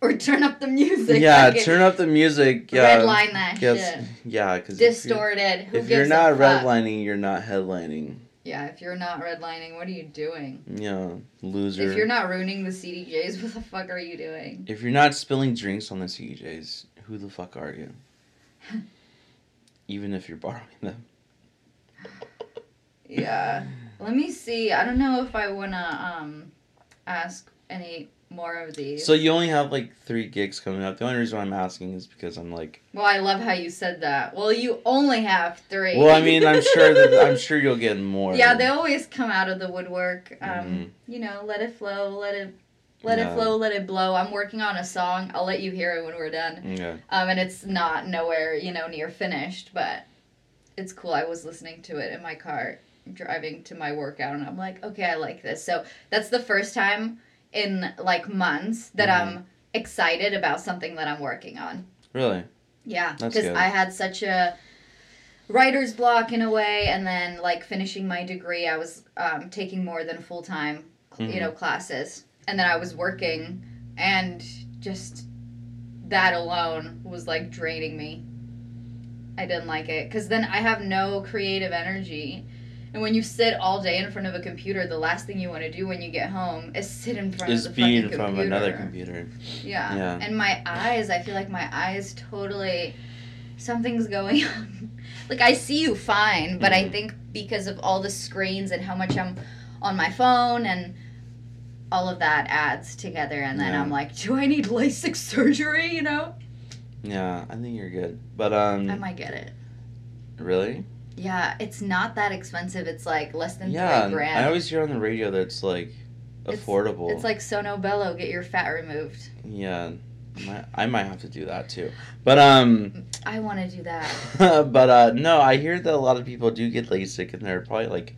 Or turn up the music. yeah, it. turn up the music. Yeah, Redline that shit. yeah, because Distorted. If you're gives a not redlining, you're not headlining. Yeah, if you're not redlining, what are you doing? Yeah, loser. If you're not ruining the CDJs, <laughs> what the fuck are you doing? If you're not spilling drinks on the CDJs, who the fuck are you? <laughs> Even if you're borrowing them. Yeah. Let me see. I don't know if I wanna um ask any more of these. So you only have like three gigs coming up. The only reason why I'm asking is because I'm like, well, I love how you said that. Well, you only have three. well, I mean, I'm sure that I'm <laughs> sure you'll get more. Yeah, they always come out of the woodwork. Um, Mhm. you know, let it flow, let it let Yeah. it flow, let it blow. I'm working on a song. I'll let you hear it when we're done. Yeah. Um, and it's not nowhere, you know, near finished, but it's cool. I was listening to it in my car driving to my workout, and I'm like, okay, I like this. So that's the first time in like months that Mhm. I'm excited about something that I'm working on. Really? Yeah, because. I had such a writer's block in a way, and then like finishing my degree, I was um, taking more than full time, Mhm. you know, classes, and then I was working, and just that alone was like draining me. I didn't like it because then I have no creative energy. And when you sit all day in front of a computer, the last thing you want to do when you get home is sit in front Is of the be in front computer. of another computer. Yeah. Yeah. And my eyes, I feel like my eyes totally something's going <laughs> on. like I see you fine, but I Mhm. think because of all the screens and how much I'm on my phone and all of that adds together and then Yeah. I'm like, do I need LASIK surgery, you know? Yeah, I think you're good. But um, I might get it. really? Yeah, it's not that expensive. It's like less than Yeah, three grand. I always hear on the radio that it's like affordable. It's like Sono Bello, get your fat removed. yeah, I might, I might have to do that too. But um, I want to do that. <laughs> but uh, no, I hear that a lot of people do get LASIK and they're probably like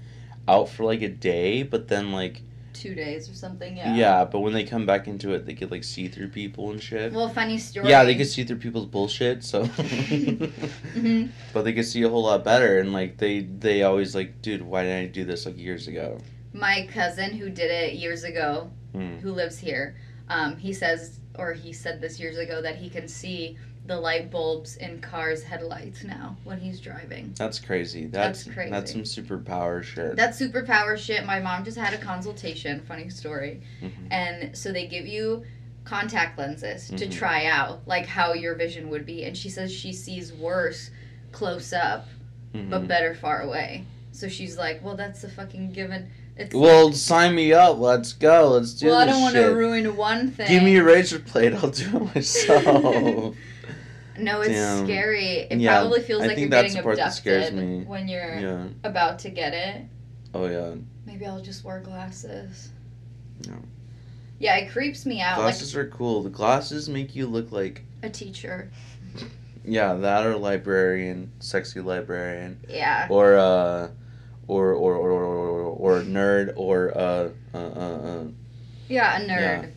out for like a day, but then like Two days or something, yeah, yeah. but when they come back into it, they could like see through people and shit. Well, funny story. Yeah, they could see through people's bullshit. So, <laughs> hmm but they could see a whole lot better, and like they they always like, dude, why didn't I do this like years ago? My cousin who did it years ago, Hmm. who lives here, um, he says, or he said this years ago, that he can see the light bulbs in cars' headlights now when he's driving. That's crazy. That's That's crazy. That's some superpower shit. That's superpower shit. My mom just had a consultation, funny story. Mhm. And so they give you contact lenses to Mhm. try out, like how your vision would be. And she says she sees worse close up, but Mhm. better far away. So she's like, well, that's a fucking given. It's Well, sign me up. Let's go. Let's do well, I don't want to ruin one thing. Give me a razor blade. I'll do it <laughs> myself. <laughs> No, it's Damn. scary. It Yeah, probably feels I like you're getting the part that abducted scares me. when you're yeah. about to get it. Oh yeah. Maybe I'll just wear glasses. No. Yeah, it creeps me out Glasses are cool. The glasses make you look like like a teacher. yeah, that or librarian, sexy librarian, Yeah. or uh, or or or or, or, or nerd, or uh, uh, uh, Yeah, a nerd.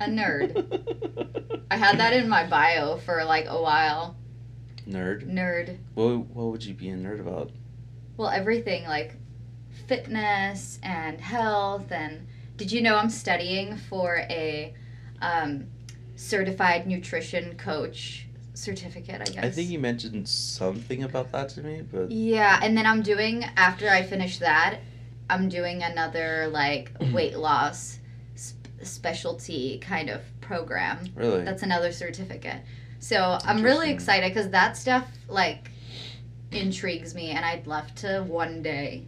A nerd. <laughs> I had that in my bio for like a while. nerd. Nerd. What what would you be a nerd about? Well, everything like fitness and health and did you know I'm studying for a um, certified nutrition coach certificate, I guess. I think you mentioned something about that to me, but Yeah, and then I'm doing after I finish that, I'm doing another like <clears throat> weight loss sp- specialty kind of program. really, That's another certificate. So I'm really excited because that stuff like intrigues me, and I'd love to one day.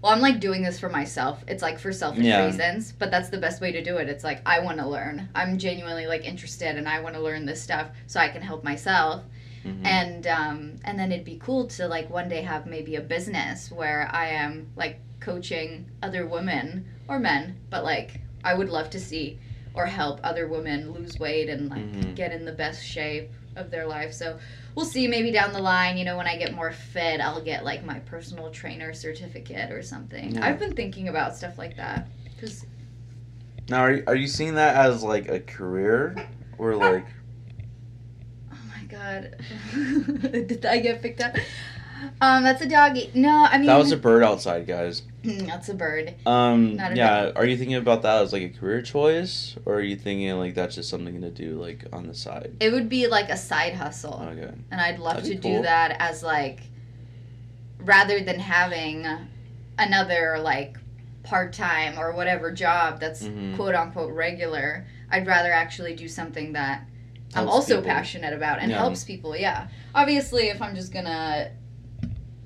Well, I'm like doing this for myself. It's like for selfish Yeah. reasons, but that's the best way to do it. It's like I want to learn. I'm genuinely like interested, and I want to learn this stuff so I can help myself Mhm. and um, and then it'd be cool to like one day have maybe a business where I am like coaching other women or men, but like I would love to see or help other women lose weight and like Mhm. get in the best shape of their life. So we'll see. Maybe down the line, you know, when I get more fit, I'll get like my personal trainer certificate or something. Yeah. I've been thinking about stuff like that because now are you, are you seeing that as like a career or like Oh my god. <laughs> Did I get picked up? Um, that's a doggy. No, I mean that was a bird outside, guys? That's a bird. Um, a yeah. Are you thinking about that as like a career choice, or are you thinking like that's just something to do like on the side? It would be like a side hustle, Okay. and I'd love That'd to cool. do that as like rather than having another like part-time or whatever job that's Mhm. quote unquote regular. I'd rather actually do something that I'm also people. passionate about and Yeah. helps people. Yeah. Obviously, if I'm just gonna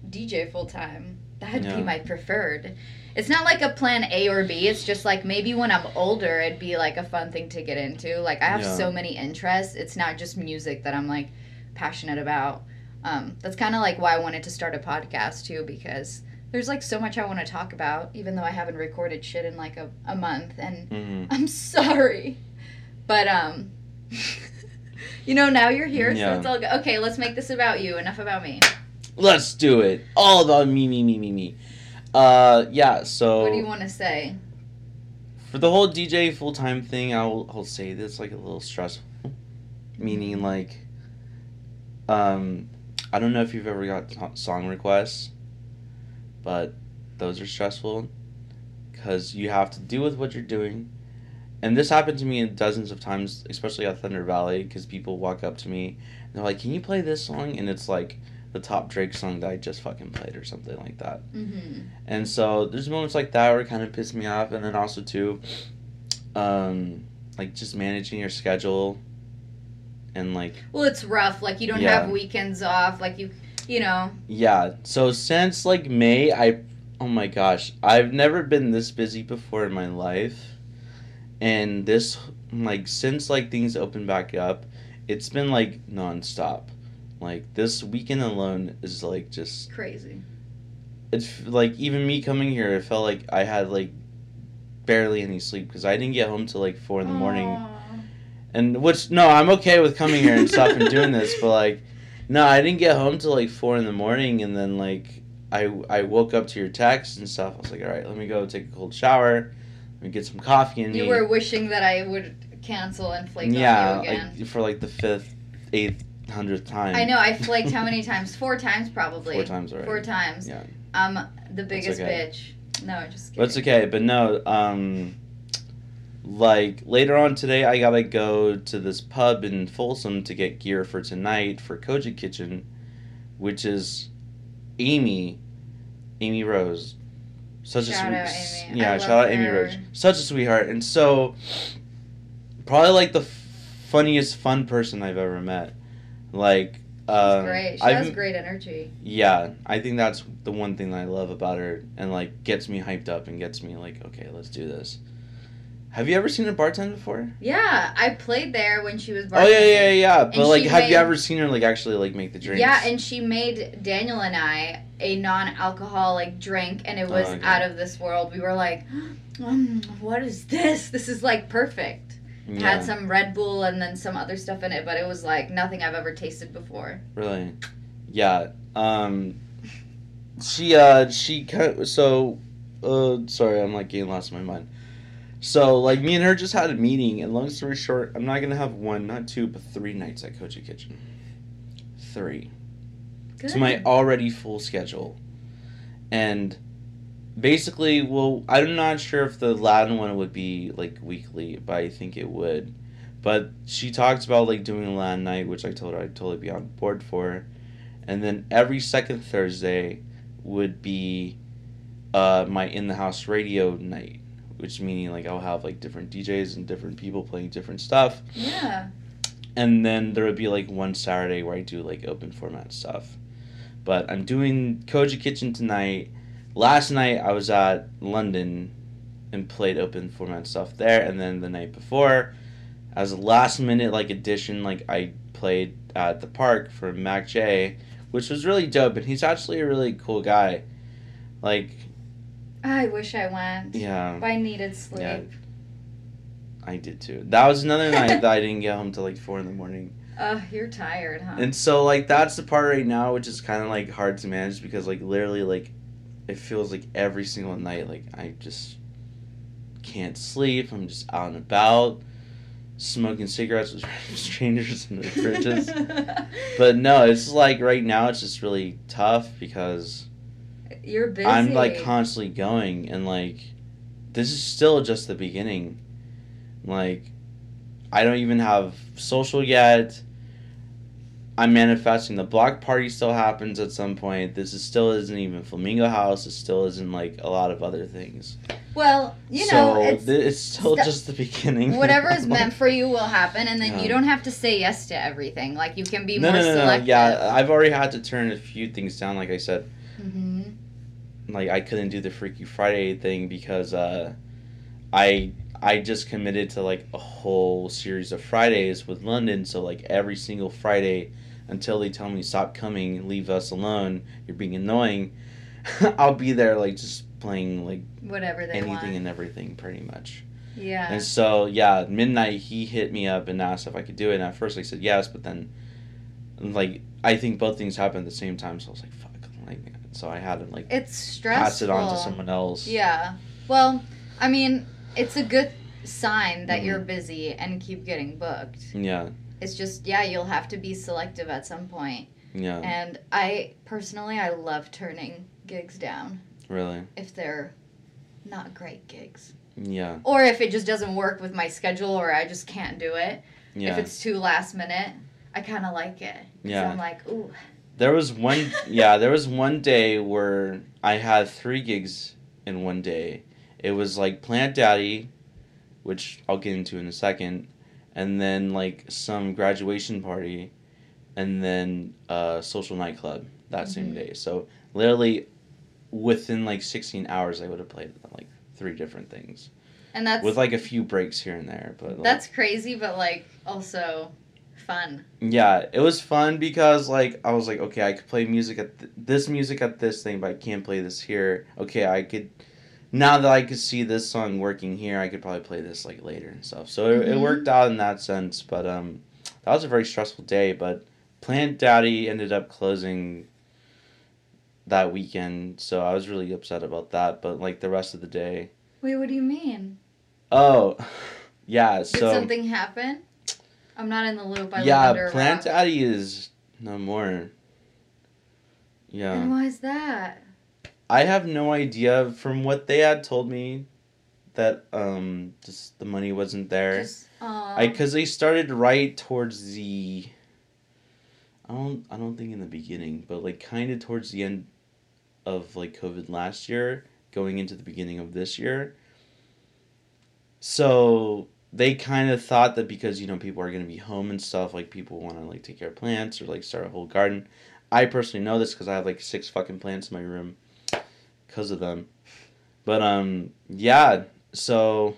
DJ full time, that'd Yeah. be my preferred. It's not like a plan A or B. It's just like maybe when I'm older, it'd be like a fun thing to get into. Like I have Yeah. so many interests. It's not just music that I'm like passionate about. Um, that's kind of like why I wanted to start a podcast too, because there's like so much I want to talk about, even though I haven't recorded shit in like a, a month. And hmm I'm sorry. But um <laughs> you know now you're here, Yeah. so it's all good. Okay, let's make this about you. Enough about me. Let's do it. All about me, me, me, me, me. Uh, yeah. So What do you want to say? for the whole DJ full time thing, I'll I'll say this like a little stressful, meaning like, um, I don't know if you've ever got song requests, but those are stressful because you have to deal with what you're doing, and this happened to me dozens of times, especially at Thunder Valley, because people walk up to me and they're like, "Can you play this song?" And it's like the top Drake song that I just fucking played or something like that. Mm-hmm. And so there's moments like that where it kind of piss me off, and then also too, um, like just managing your schedule, and like Well, it's rough. Like you don't Yeah. have weekends off. Like you, you know. yeah. So since like May, I oh my gosh, I've never been this busy before in my life, and this like since like things opened back up, it's been like nonstop. Like this weekend alone is like just Crazy. it's like even me coming here, it felt like I had like barely any sleep because I didn't get home till like four in the morning. And which no, I'm okay with coming here and stuff and doing this, but like, no, I didn't get home till like four in the morning, and then like I I woke up to your text and stuff. I was like, all right, let me go take a cold shower, let me get some coffee and. You me. were wishing that I would cancel and flake yeah, on you again. like, for like the fifth, eighth, hundredth time. I know. I flaked how many times? Four times probably. Four times already. Four times. Yeah. I'm the biggest okay. bitch. No, I just kidding. But it's okay. But no, um, like later on today, I gotta go to this pub in Folsom to get gear for tonight for Koji Kitchen, which is Amy, Amy Rose, such Shout a out sweet, Amy. yeah, I shout love out Amy her. Rose, such a sweetheart, and so probably like the funniest fun person I've ever met, like. She's Um, great. She I've- has great energy. yeah, I think that's the one thing that I love about her and like gets me hyped up and gets me like, okay, let's do this. Have you ever seen her bartend before? Yeah, I played there when she was. Oh yeah, yeah, bartending. yeah. But And like, have made- you ever seen her like actually like make the drinks? Yeah, and she made Daniel and I a non-alcoholic drink, and it was Oh, okay. out of this world. We were like, mm, <gasps> "What is this? This is like perfect." Yeah, Had some Red Bull and then some other stuff in it, but it was like nothing I've ever tasted before. really, yeah. Um, she uh she kind so uh sorry I'm like getting lost in my mind. So like me and her just had a meeting, and long story short, I'm not gonna have one, not two, but three nights at Koji Kitchen. Three. Good. to my already full schedule. And basically, well, I'm not sure if the Latin one would be like weekly, but I think it would. But she talked about like doing a Latin night, which I told her I'd totally be on board for. And then every second Thursday would be uh, my in the house radio night, which meaning like I'll have like different DJs and different people playing different stuff. yeah. And then there would be like one Saturday where I do like open format stuff. But I'm doing Koji Kitchen tonight. Last night I was at London and played open format stuff there. And then the night before, as a last minute like addition, like I played at the park for Mac J, which was really dope. And he's actually a really cool guy. Like, I wish I went. yeah, But I needed sleep. Yeah. I did too. That was another night that I didn't get home till like four in the morning. <laughs> Ugh, you're tired, huh? And so like that's the part right now which is kind of like hard to manage because like literally like it feels like every single night like I just can't sleep. I'm just out and about smoking cigarettes with <laughs> strangers in the fridges. <laughs> But no, it's like right now it's just really tough because you're busy. I'm like constantly going and like this is still just the beginning. Like I don't even have social yet. I'm manifesting the block party still happens at some point. This is still isn't even Flamingo House. It still isn't like a lot of other things. well, you so know, it's th- it's still stu- just the beginning. whatever is <laughs> meant for you will happen, and then Yeah. you don't have to say yes to everything. Like you can be no, more no, no, no. selective. Yeah, I've already had to turn a few things down. Like I said, hmm like I couldn't do the Freaky Friday thing because uh, I I just committed to like a whole series of Fridays with London. So like every single Friday until they tell me stop coming, leave us alone, you're being annoying. <laughs> I'll be there like just playing like Whatever they anything want. and everything pretty much. yeah. And so yeah, midnight he hit me up and asked if I could do it. And at first I said yes, but then like I think both things happened at the same time. So I was like fuck, like so I had to like it's stressful. pass it on to someone else. Yeah. Well, I mean, it's a good sign that Mhm. you're busy and keep getting booked. Yeah, It's just yeah, you'll have to be selective at some point. yeah, And I personally, I love turning gigs down really, if they're not great gigs. yeah, Or if it just doesn't work with my schedule or I just can't do it. yeah. If it's too last minute. I kind of like it Yeah. I'm like, ooh. There was one, yeah, there was one day where I had three gigs in one day. It was like Plant Daddy, which I'll get into in a second, and then like some graduation party, and then a social nightclub that same Mhm. day. So literally, within like sixteen hours, I would have played like three different things And that's with like a few breaks here and there. But like, that's crazy, but like also fun. Yeah, it was fun because like I was like, okay, I could play music at th- this music at this thing, but I can't play this here. Okay, I could now that I could see this song working here, I could probably play this like later and stuff. So it, it Mhm. worked out in that sense. But um, that was a very stressful day. But Plant Daddy ended up closing that weekend, so I was really upset about that. But like the rest of the day, Wait, what do you mean? oh, <laughs> yeah. Did So something happen? I'm not in the loop. I yeah, Plant. Daddy is no more. Yeah. And why is that? I have no idea. From what they had told me, that um, just the money wasn't there. Just. I because they started right towards the. I don't. I don't think in the beginning, but like kind of towards the end, of like COVID last year, going into the beginning of this year. So they kind of thought that because you know people are gonna be home and stuff, like people want to like take care of plants or like start a whole garden. I personally know this because I have like six fucking plants in my room, because of them. But um, yeah. So,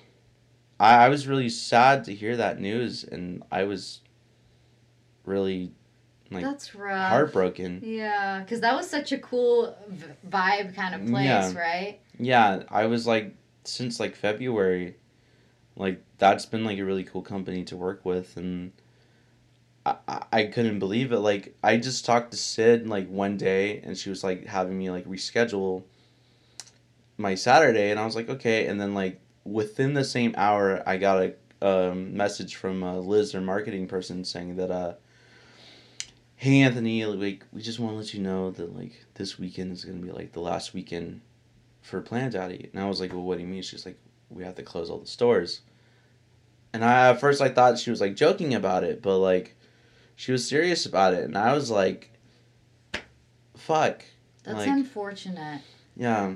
I I was really sad to hear that news, and I was really like That's rough. heartbroken. Yeah, because that was such a cool vibe kind of place, Yeah. right? Yeah, I was like since like February, like that's been like a really cool company to work with, and I I, I couldn't believe it. Like I just talked to Sid like one day, and she was like having me like reschedule my Saturday, and I was like okay, and then like within the same hour, I got a um, message from uh, Liz, their marketing person, saying that uh. Hey Anthony, like we just want to let you know that like this weekend is gonna be like the last weekend for Plant Daddy. And I was like, well, what do you mean? She's like, we have to close all the stores. And I at first I thought she was like joking about it, but like she was serious about it, and I was like, fuck, That's Like- unfortunate. yeah,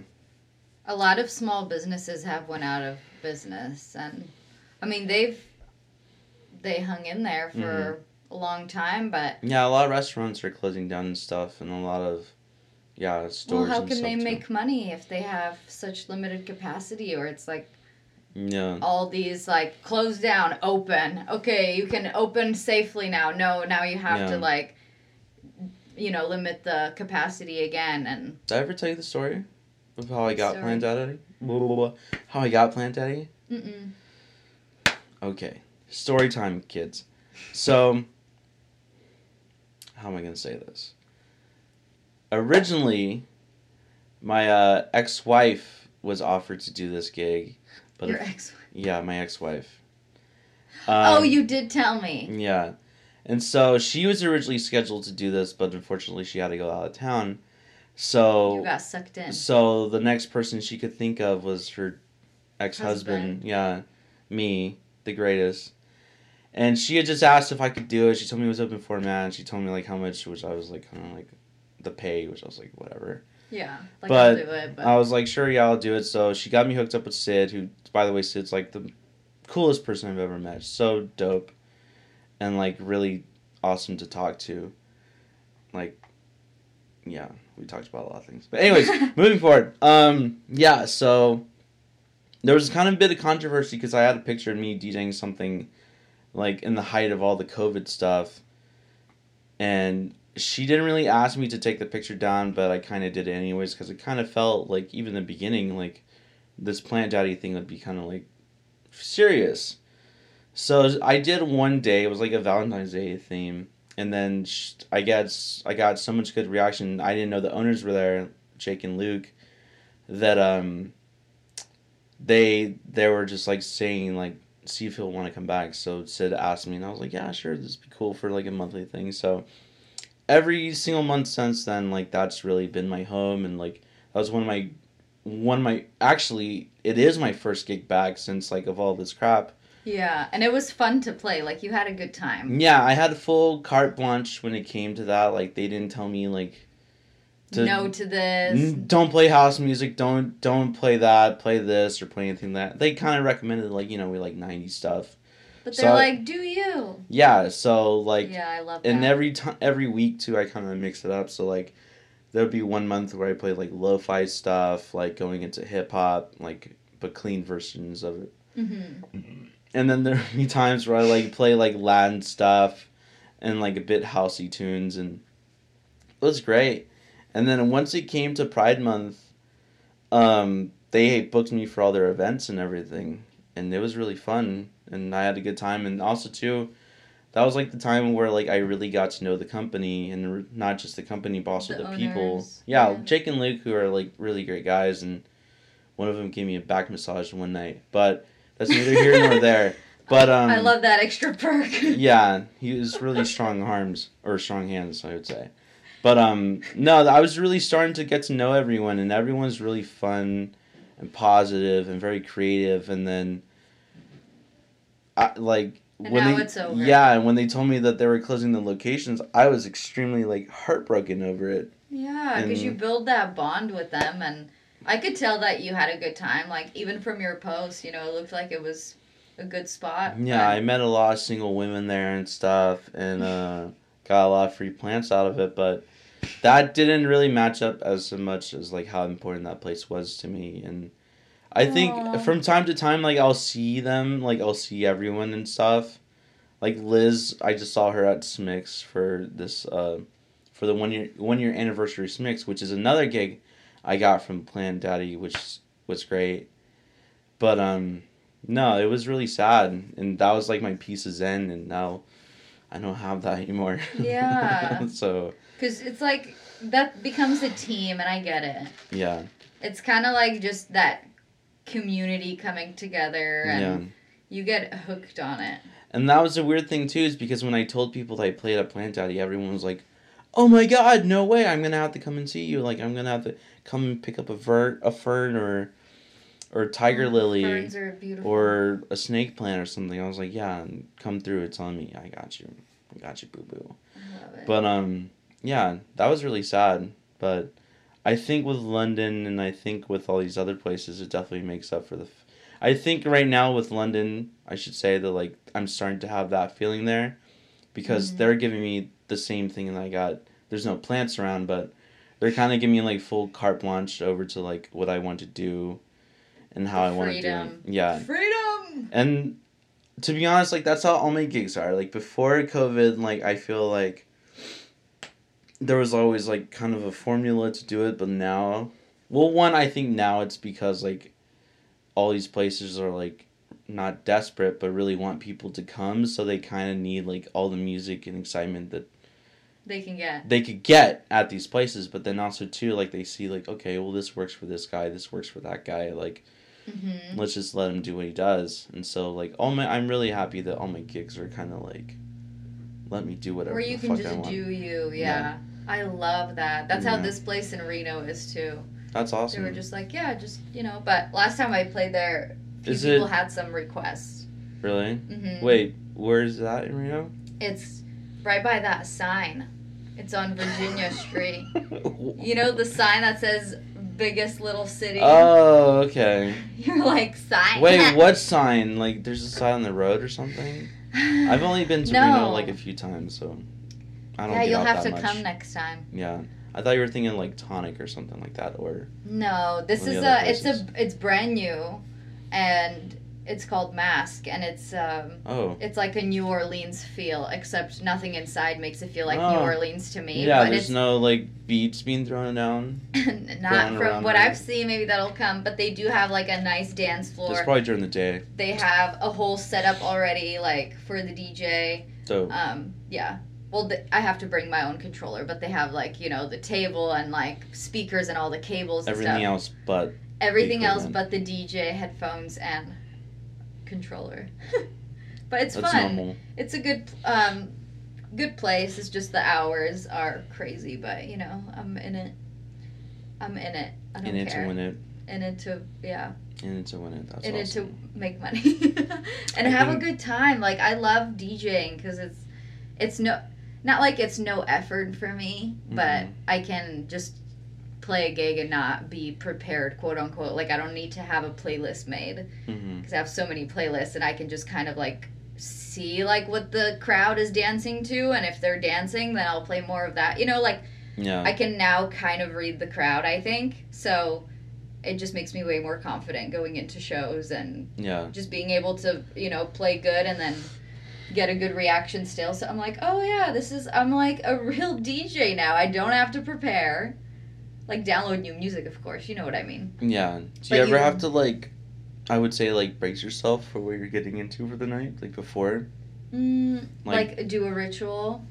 A lot of small businesses have went out of business, and I mean they've they hung in there for Mm-hmm. a long time, but yeah. A lot of restaurants are closing down and stuff, and a lot of yeah stores. well, how can they too. make money if they have such limited capacity, or it's like Yeah, all these like close down, open. Okay, you can open safely now. No, now you have Yeah. to like you know limit the capacity again and did I ever tell you the story of how I got. Plant Daddy? Blah, blah, blah. How I got Plant Daddy? mm-mm. Okay, story time, kids. So, how am I going to say this? Originally, my uh, ex wife was offered to do this gig, but your ex. yeah, my ex wife. oh, you did tell me. Yeah. And so she was originally scheduled to do this, but unfortunately she had to go out of town. So You got sucked in. so the next person she could think of was her ex husband. Husband. Yeah, me, the greatest. And she had just asked if I could do it. She told me it was open for man. She told me like how much, which I was like kind of like the pay, which I was like whatever. Yeah, like But it, but I was like sure, yeah, I'll do it. So she got me hooked up with Sid, who by the way, Sid's like the coolest person I've ever met. So dope, and like really awesome to talk to. Like, yeah, we talked about a lot of things. But anyways, <laughs> moving forward. Um, yeah, so there was kind of a bit of controversy because I had a picture of me DJing something like in the height of all the COVID stuff, and she didn't really ask me to take the picture down, but I kind of did it anyways because it kind of felt like even in the beginning like this plant daddy thing would be kind of like serious. So I did one day. It was like a Valentine's Day theme, and then I got I got so much good reaction. I didn't know the owners were there, Jake and Luke, that um. They they were just like saying like see if he'll want to come back. So Sid asked me, and I was like, yeah, sure, this would be cool for like a monthly thing. So every single month since then, like that's really been my home, and like that was one of my one of my actually it is my first gig back since like of all this crap Yeah, and it was fun to play. Like you had a good time. Yeah, I had full carte blanche when it came to that. Like they didn't tell me like to- no to this. "N- don't play house music, don't don't play that, play this or play anything that. They kind of recommended like, you know, we like 90s stuff. but so they're I- like, "Do you?" Yeah, so like yeah, I love that. and every time every week too i kind of mix it up so like there'll be one month where i play like lo-fi stuff like going into hip-hop like but clean versions of it hmm and then there'll be <laughs> times where i like play like latin stuff and like a bit housey tunes and it was great and then once it came to pride month um they booked me for all their events and everything and it was really fun and i had a good time and also too that was like the time where like I really got to know the company and not just the company but also The the, people. Yeah, yeah. Jake and Luke who are like really great guys and one of them gave me a back massage one night. But that's neither here nor there. But <laughs> um I love that extra perk. <laughs> yeah, he was really strong arms or strong hands, I would say. But um no, I was really starting to get to know everyone and everyone's really fun and positive and very creative and then I like And when now they, it's over. Yeah, and when they told me that they were closing the locations, I was extremely like heartbroken over it. Yeah, because you build that bond with them, and I could tell that you had a good time. Like even from your post, you know, it looked like it was a good spot. Yeah, I met a lot of single women there and stuff, and uh, <laughs> got a lot of free plants out of it. But that didn't really match up as much as like how important that place was to me. And I think Aw. from time to time, like I'll see them, like I'll see everyone and stuff. Like Liz, I just saw her at Smix for this uh, for the one year one year anniversary Smix, which is another gig I got from Plant Daddy, which was great. But um, no, it was really sad, and that was like my piece of zen, and now I don't have that anymore. Yeah. <laughs> so Because it's like that becomes a team, and I get it. yeah, It's kind of like just that community coming together, and yeah. you get hooked on it. And that was a weird thing too, is because when I told people that I played at Plant Daddy, everyone was like, "Oh my God, no way! I'm gonna have to come and see you. Like I'm gonna have to come and pick up a vert, a fern, or or tiger lily, are beautiful. or a snake plant or something." I was like, "Yeah, come through. It's on me. I got you. I got you, boo boo." I love it. But um, yeah, that was really sad. But I think with London and I think with all these other places, it definitely makes up for the. F- I think right now with London, I should say that like I'm starting to have that feeling there, because Mhm. they're giving me the same thing that I got. There's no plants around, but they're kind of giving me like full carte blanche over to like what I want to do, and how I want to do it. freedom. Yeah, freedom. and to be honest, like that's how all my gigs are. Like before COVID, like I feel like there was always like kind of a formula to do it, but now, well, one I think now it's because like all these places are like not desperate, but really want people to come, so they kind of need like all the music and excitement that They can get. they could get at these places. But then also too, like they see like okay, well this works for this guy, this works for that guy, like hmm let's just let him do what he does. And so like all my I'm really happy that all my gigs are kind of like let me do whatever Where you can just do you, yeah. I love that. That's how this place in Reno is too. That's awesome. They were just like, yeah, just you know. But last time I played there, Is people it- had some requests. really? hmm Wait, where is that in Reno? It's right by that sign. It's on Virginia Street. <laughs> You know the sign that says "biggest little city." Oh, okay. <laughs> You're like sign. Wait, <laughs> what sign? Like, there's a sign on the road or something? I've only been to No. Reno like a <sighs> few times, so I don't know. Yeah, you'll have to much. come next time. Yeah, I thought you were thinking like Tonic or something like that, or No, this is a. It's a. It's brand new, and it's called Mask, and it's um. oh, It's like a New Orleans feel, except nothing inside makes it feel like New Oh. Orleans to me. yeah. but There's it's no like beats being thrown down. <laughs> not from what. I've seen. Maybe that'll come, but they do have like a nice dance floor. It's probably during the day. They have a whole setup already, like for the DJ. So Um, yeah. Well, th- I have to bring my own controller, but they have like you know the table and like speakers and all the cables and everything else, but Everything else but the DJ headphones and controller. <laughs> but it's that's fun. normal. It's a good um good place. It's just the hours are crazy, but you know, I'm in it. I'm in it. I don't In it to win it. in it to yeah in it to win it. That's in it to make money <laughs> and I have a good time. Like I love DJing because it's it's no not like it's no effort for me, but Mhm. I can just play a gig and not be prepared, quote unquote. Like I don't need to have a playlist made mm-hmm. because I have so many playlists and I can just kind of like see like what the crowd is dancing to and if they're dancing then I'll play more of that. You know, like Yeah. I can now kind of read the crowd, I think. So it just makes me way more confident going into shows and yeah. just being able to, you know, play good and then get a good reaction still. So I'm like, oh yeah, this is, I'm like a real <laughs> DJ now. I don't have to prepare. Like download new music, of course. You know what I mean. Yeah. Do But you ever you- have to like? I would say like brace yourself for what you're getting into for the night, like before. Mm, Like- like, do a ritual,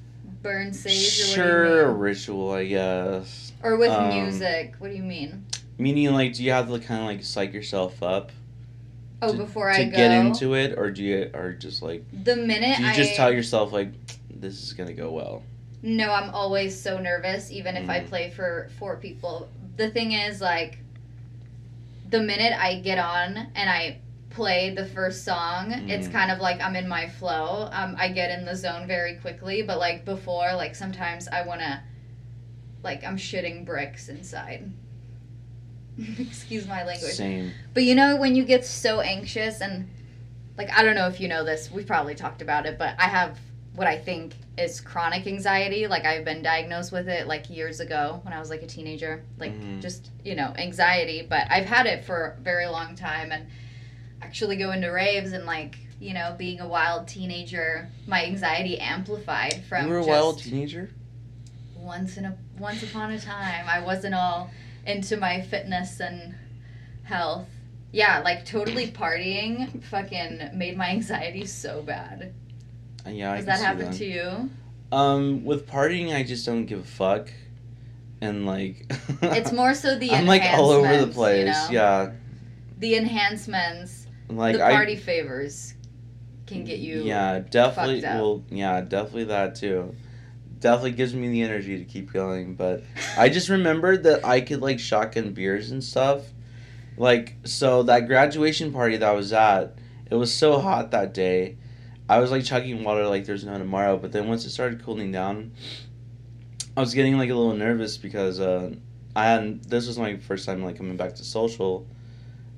burn sage, Sure, mean? ritual, I guess. Or with Um, music. What do you mean? Meaning, like, do you have to kind of like psych yourself up Oh, to- before to I go. get into it, or do you, or just like, the minute do you I just tell yourself like, this is gonna go well? No, I'm always so nervous, even if I Mm. play for four people. The thing is, like, the minute I get on and I play the first song, it's Mm. kind of like I'm in my flow. Um, I get in the zone very quickly, but like before, like sometimes I wanna, like, I'm shitting bricks inside. <laughs> Excuse my language. Same. But you know when you get so anxious and like I don't know if you know this, we've probably talked about it, but I have what I think is chronic anxiety. Like I've been diagnosed with it like years ago when I was like a teenager. Like Mhm. just, you know, anxiety, but I've had it for a very long time and actually going to raves and like, you know, being a wild teenager, my anxiety amplified from you were a wild teenager. once in a once upon a time I wasn't all into my fitness and health. Yeah, like totally partying fucking made my anxiety so bad. Yeah, I Has can that see happened to you? Um, with partying, I just don't give a fuck, and like, It's <laughs> more so the I'm like all over the place. You know? Yeah, The enhancements, like the I party favors can get you Yeah, definitely. Well, yeah, definitely that too. Definitely gives me the energy to keep going. But I just remembered that I could like shotgun beers and stuff. Like so, that graduation party that I was at, it was so hot that day. I was like chugging water like there's no tomorrow. But then once it started cooling down, I was getting like a little nervous because uh, I hadn't. This was my first time like coming back to social,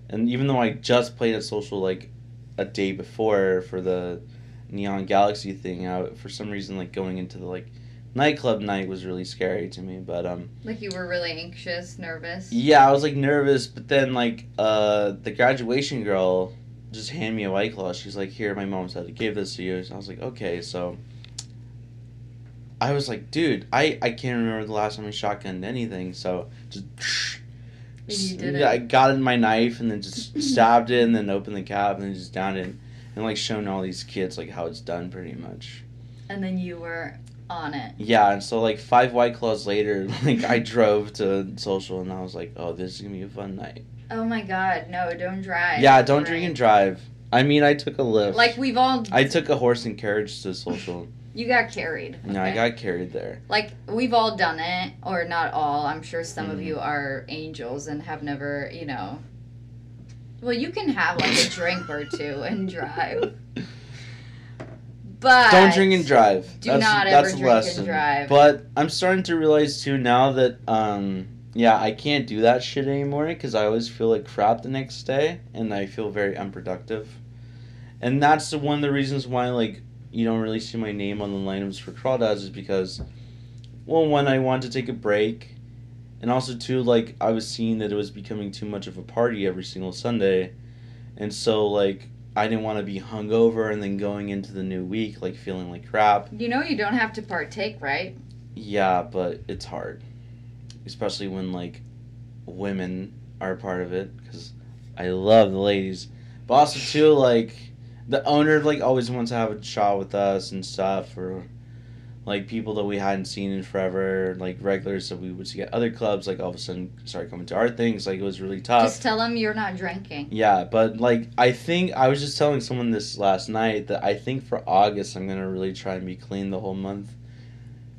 and even though I just played at social like a day before for the Neon Galaxy thing out for some reason like going into the like nightclub night was really scary to me but um like you were really anxious, nervous. yeah I was like nervous but then like uh the graduation girl just hand me a white claw she's like here my mom said I gave this to you so I was like okay so I was like dude I I can't remember the last time I shotgunned anything so just And you did yeah, I got in my knife and then just stabbed it and then opened the cap and then just downed it and like shown all these kids like how it's done pretty much. And then you were on it. Yeah, and so like five white claws later, <laughs> like I drove to social and I was like, oh, this is gonna be a fun night. Oh my god, no, don't drive. yeah, don't drink and drive. I mean, I took a lift. Like we've all I took a horse and carriage to social. <laughs> you got carried. No, I got carried there. like we've all done it or not all i'm sure some of Mhm. you are angels and have never you know well you can have like a drink or two and <laughs> drive but Don't drink and drive. do that's, not that's ever drink lesson. and drive But I'm starting to realize too now that um yeah I can't do that shit anymore because I always feel like crap the next day and I feel very unproductive, and that's the, one of the reasons why like you don't really see my name on the lineups for crawdads is because well one I want to take a break, and also two like I was seeing that it was becoming too much of a party every single Sunday, and so like. I didn't want to be hungover and then going into the new week like feeling like crap. you know you don't have to partake right Yeah, but it's hard, especially when like women are a part of it because I love the ladies, but also too like the owner like always wants to have a shot with us and stuff or like people that we hadn't seen in forever, like regulars that we would see at other clubs, like all of a sudden started coming to our things. Like it was really tough. just tell them you're not drinking Yeah, but like I think I was just telling someone this last night that I think for August I'm gonna really try and be clean the whole month,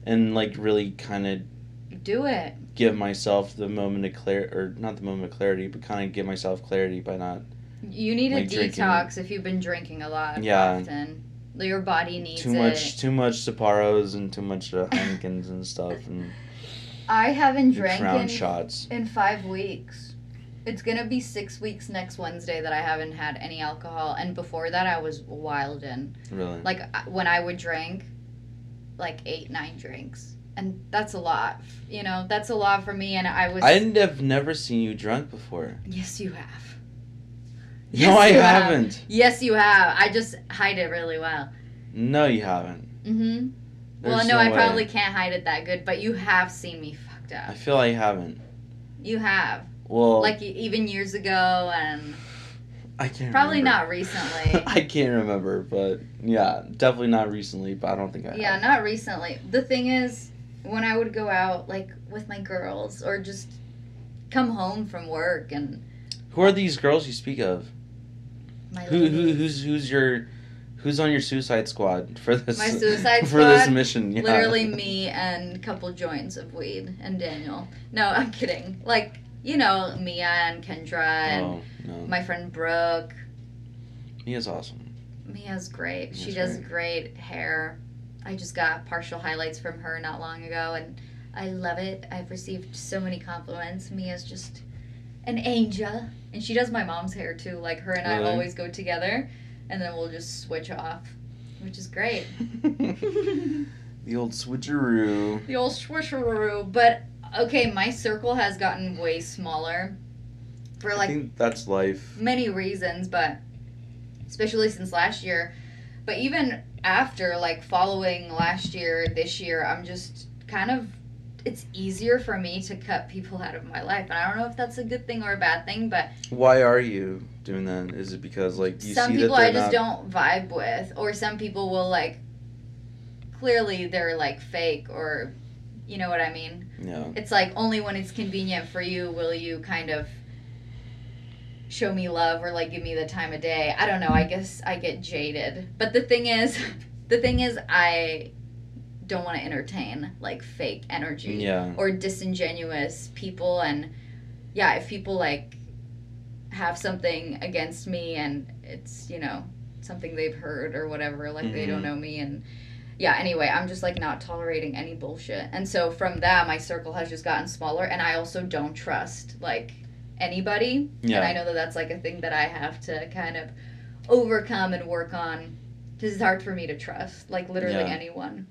and like really kind of Do it. Give myself the moment of clarity, or not the moment of clarity, but kind of give myself clarity by not. You need a Like drinking. detox if you've been drinking a lot Yeah. often. Your body needs too it. much, too much Sapporo's and too much uh, Heinekens and stuff and I haven't drank in, shots. in five weeks. It's gonna be six weeks next Wednesday that I haven't had any alcohol, and before that I was wild in. Really, Like when I would drink, like eight, nine drinks, and that's a lot. You know, that's a lot for me. And I was. I have never seen you drunk before. yes, you have. no, I you have. haven't. Yes, you have. I just hide it really well. No, you haven't. Mm-hmm. Well, There's no, I way. probably can't hide it that good, but you have seen me fucked up I feel I haven't. You have. Well, Like even years ago, and I can't. probably remember. not recently. <laughs> I can't remember, but yeah, definitely not recently. But I don't think I. yeah, have. not recently. The thing is, when I would go out, like with my girls, or just come home from work, and Who are these girls you speak of? my Who, who who's who's your who's on your suicide squad for this My suicide <laughs> for this mission? Yeah. literally <laughs> me and a couple joints of weed and Daniel. No, I'm kidding. Like you know, Mia and Kendra and Oh no, my friend Brooke. mia's awesome. Mia's great. She Mia's does great hair. I just got partial highlights from her not long ago, and I love it. I've received so many compliments. Mia's just an angel, and she does my mom's hair too. Like her and I always go together, and then we'll just switch off, which is great. <laughs> the old switcheroo. the old swisheroo. But okay, my circle has gotten way smaller for I like think that's life. many reasons, but especially since last year. But even after, like following last year, this year, I'm just kind of. It's easier for me to cut people out of my life, and I don't know if that's a good thing or a bad thing. But Why are you doing that? Is it because like you some see people I just not? don't vibe with, or some people will like. Clearly, they're like fake, or, you know what I mean. Yeah. It's like only when it's convenient for you will you kind of show me love or like give me the time of day. I don't know. I guess I get jaded. But the thing is, <laughs> the thing is I don't want to entertain like fake energy Yeah. or disingenuous people and yeah, if people like have something against me and it's, you know, something they've heard or whatever, like they don't Mhm. know me and yeah, anyway, I'm just like not tolerating any bullshit. And so from that my circle has just gotten smaller and I also don't trust like anybody. Yeah. And I know that that's like a thing that I have to kind of overcome and work on cuz it's hard for me to trust like literally Yeah. anyone.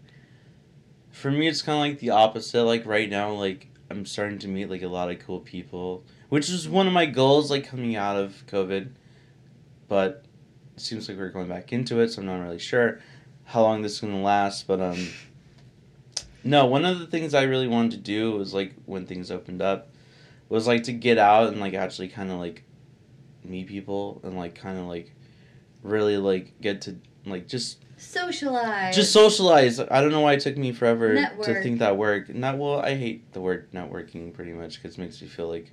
For me, it's kind of like the opposite. Like right now, like I'm starting to meet like a lot of cool people, which is one of my goals, like coming out of COVID. But it seems like we're going back into it, so I'm not really sure how long this is gonna last. But um, no, one of the things I really wanted to do was like when things opened up, was like to get out and like actually kind of like meet people and like kind of like really like get to like just Socialize. just socialize. I don't know why it took me forever to think that work. Not well. I hate the word networking pretty much because it makes me feel like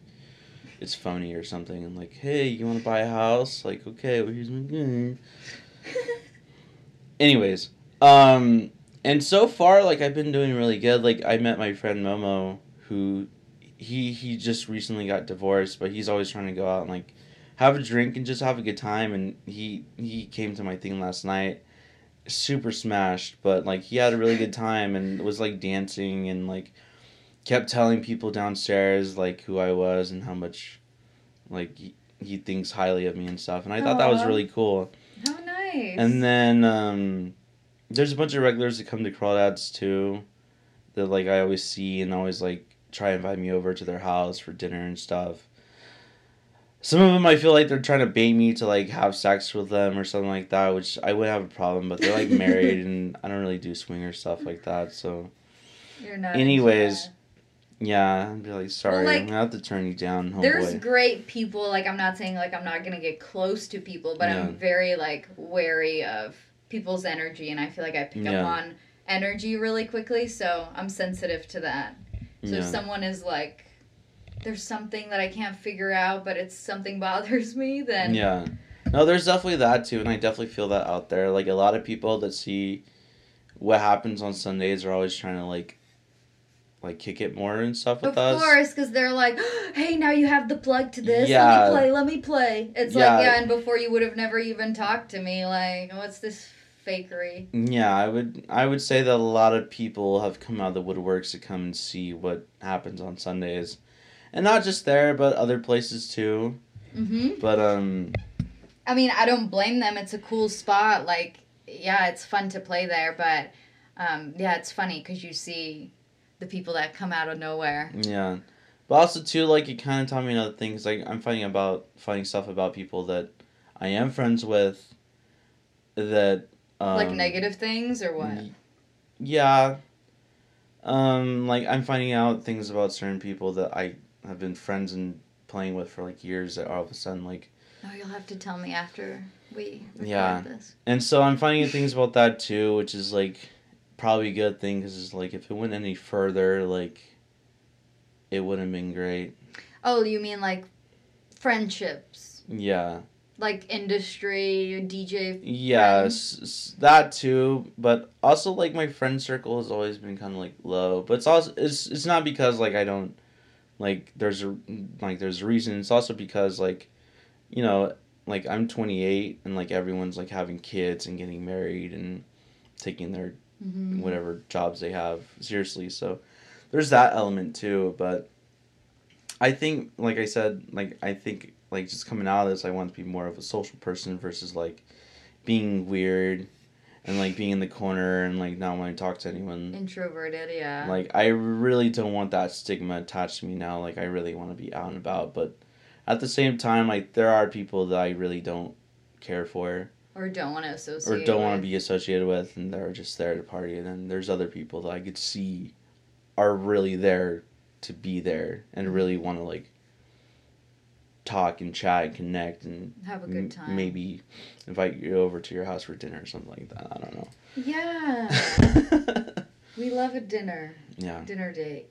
it's phony or something. And like, hey, you want to buy a house? Like, okay, well here's my gun. <laughs> Anyways, um, and so far, like I've been doing really good. Like I met my friend Momo, who he he just recently got divorced, but he's always trying to go out and like have a drink and just have a good time. And he he came to my thing last night, super smashed, but like he had a really good time and was like dancing and like kept telling people downstairs like who I was and how much like he, he thinks highly of me and stuff. And I thought that was really cool. How nice. And then um, there's a bunch of regulars that come to crawdads too, that like I always see and always like try and invite me over to their house for dinner and stuff. Some of them I feel like they're trying to bait me to like have sex with them or something like that, which I would have a problem. But they're like married <laughs> and I don't really do swinger stuff like that. So You're not. anyways, yeah, I'd be like, sorry, like, I'm gonna have to turn you down, There's great people. Like I'm not saying like I'm not gonna get close to people, but Yeah. I'm very like wary of people's energy, and I feel like I pick Yeah. up on energy really quickly. So I'm sensitive to that. So if someone is like, there's something that I can't figure out, but it's something <laughs> bothers me, then Yeah. No, there's definitely that too, and I definitely feel that out there. Like a lot of people that see what happens on Sundays are always trying to like like kick it more and stuff with Of us. course, because they're like, <gasps> hey, now you have the plug to this. Yeah. Let me play, let me play. It's Yeah. like, yeah, and before you would have never even talked to me. Like, what's this fakery? Yeah, I would I would say that a lot of people have come out of the woodworks to come and see what happens on Sundays. And not just there, but other places too. hmm But um I mean, I don't blame them. It's a cool spot. Like, yeah, it's fun to play there, but um, yeah, it's funny because you see the people that come out of nowhere. yeah. But also too like it kind of taught me another thing. 'cause, like I'm finding about finding stuff about people that I am friends with that um, like negative things or what? Yeah. Um like I'm finding out things about certain people that I have been friends and playing with for like years that all of a sudden like Oh, you'll have to tell me after we Yeah. this. And so I'm finding things about that too, which is like probably a good thing because it's like if it went any further, like it wouldn't have been great. Oh, you mean like friendships, Yeah, like industry, DJ? yeah, s- s- that too. But also like my friend circle has always been kind of like low. But it's also it's it's not because like I don't like there's a like there's a reason. It's also because like you know like I'm 28 and like everyone's like having kids and getting married and taking their Mm-hmm. whatever jobs they have seriously so there's that element too but i think like i said like i think like just coming out of this i want to be more of a social person versus like being weird and like being in the corner and like not wanting to talk to anyone Introverted, yeah. like i really don't want that stigma attached to me now like i really want to be out and about but at the same time like there are people that i really don't care for or don't want to associate. or don't want to be associated with and they're just there to party and then there's other people that i could see are really there to be there and really want to like talk and chat and connect and Have a m- good time. maybe invite you over to your house for dinner or something like that i don't know. Yeah. <laughs> we love a dinner. yeah dinner date.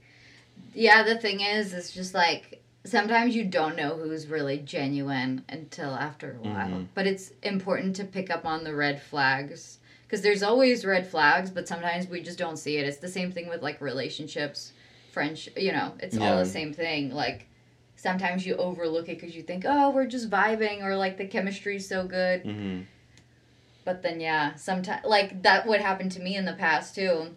Yeah, the thing is, it's just like sometimes you don't know who's really genuine until after a while. Mhm. But it's important to pick up on the red flags because there's always red flags, but sometimes we just don't see it. It's the same thing with like relationships, French. You know, it's all the same thing. Like sometimes you overlook it because you think, oh, we're just vibing, or like the chemistry's so good. hmm But then, yeah, sometimes like that would happen to me in the past too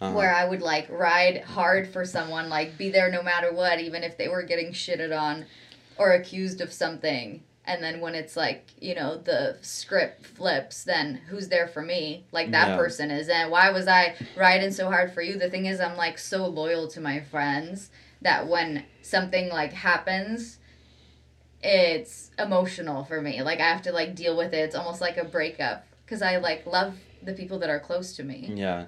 uh-huh. where I would like ride hard for someone, like be there no matter what, even if they were getting shitted on or accused of something. And then when it's like, you know, the script flips, then who's there for me? Like that Yeah. person is. And why was I riding so hard for you? The thing is, I'm like so loyal to my friends that when something like happens, it's emotional for me. Like I have to like deal with it. It's almost like a breakup because I like love the people that are close to me. Yeah.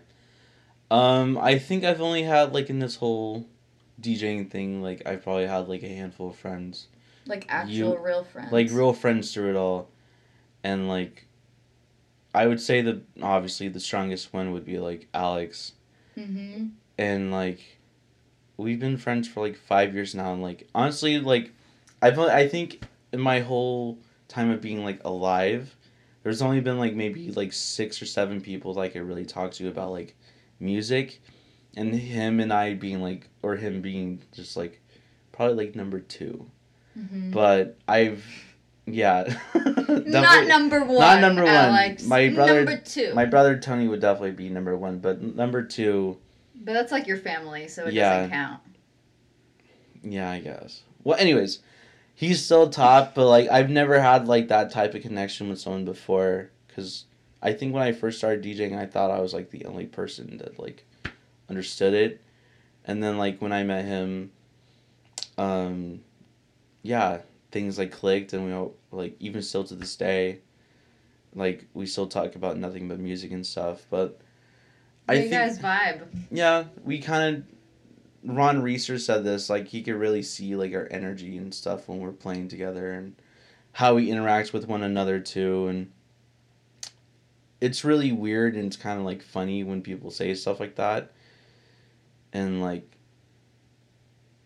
Um, I think I've only had like in this whole DJing thing, like I've probably had like a handful of friends. Like actual You- real friends. Like real friends through it all. And like I would say that obviously the strongest one would be like Alex. Mm-hmm. And like we've been friends for like five years now and like honestly like I've I think in my whole time of being like alive, there's only been like maybe like six or seven people like I really talk to about like music, and him and I being like or him being just like probably like number two. Mm-hmm. But I've yeah, <laughs> Not number one. not number one. Alex. My brother- Number two. My brother Tony would definitely be number one, but number two, but that's like your family, so it Yeah. doesn't count. yeah, I guess. Well, anyways, he's still top, but like I've never had like that type of connection with someone before because I think when I first started DJing, I thought I was like the only person that like understood it, and then like when I met him, um, yeah, things like clicked, and we all like even still to this day, like we still talk about nothing but music and stuff, but. I you think guys vibe. yeah, we kind of. Ron Reeser said this like he could really see like our energy and stuff when we're playing together and how we interact with one another too and it's really weird and it's kind of like funny when people say stuff like that and like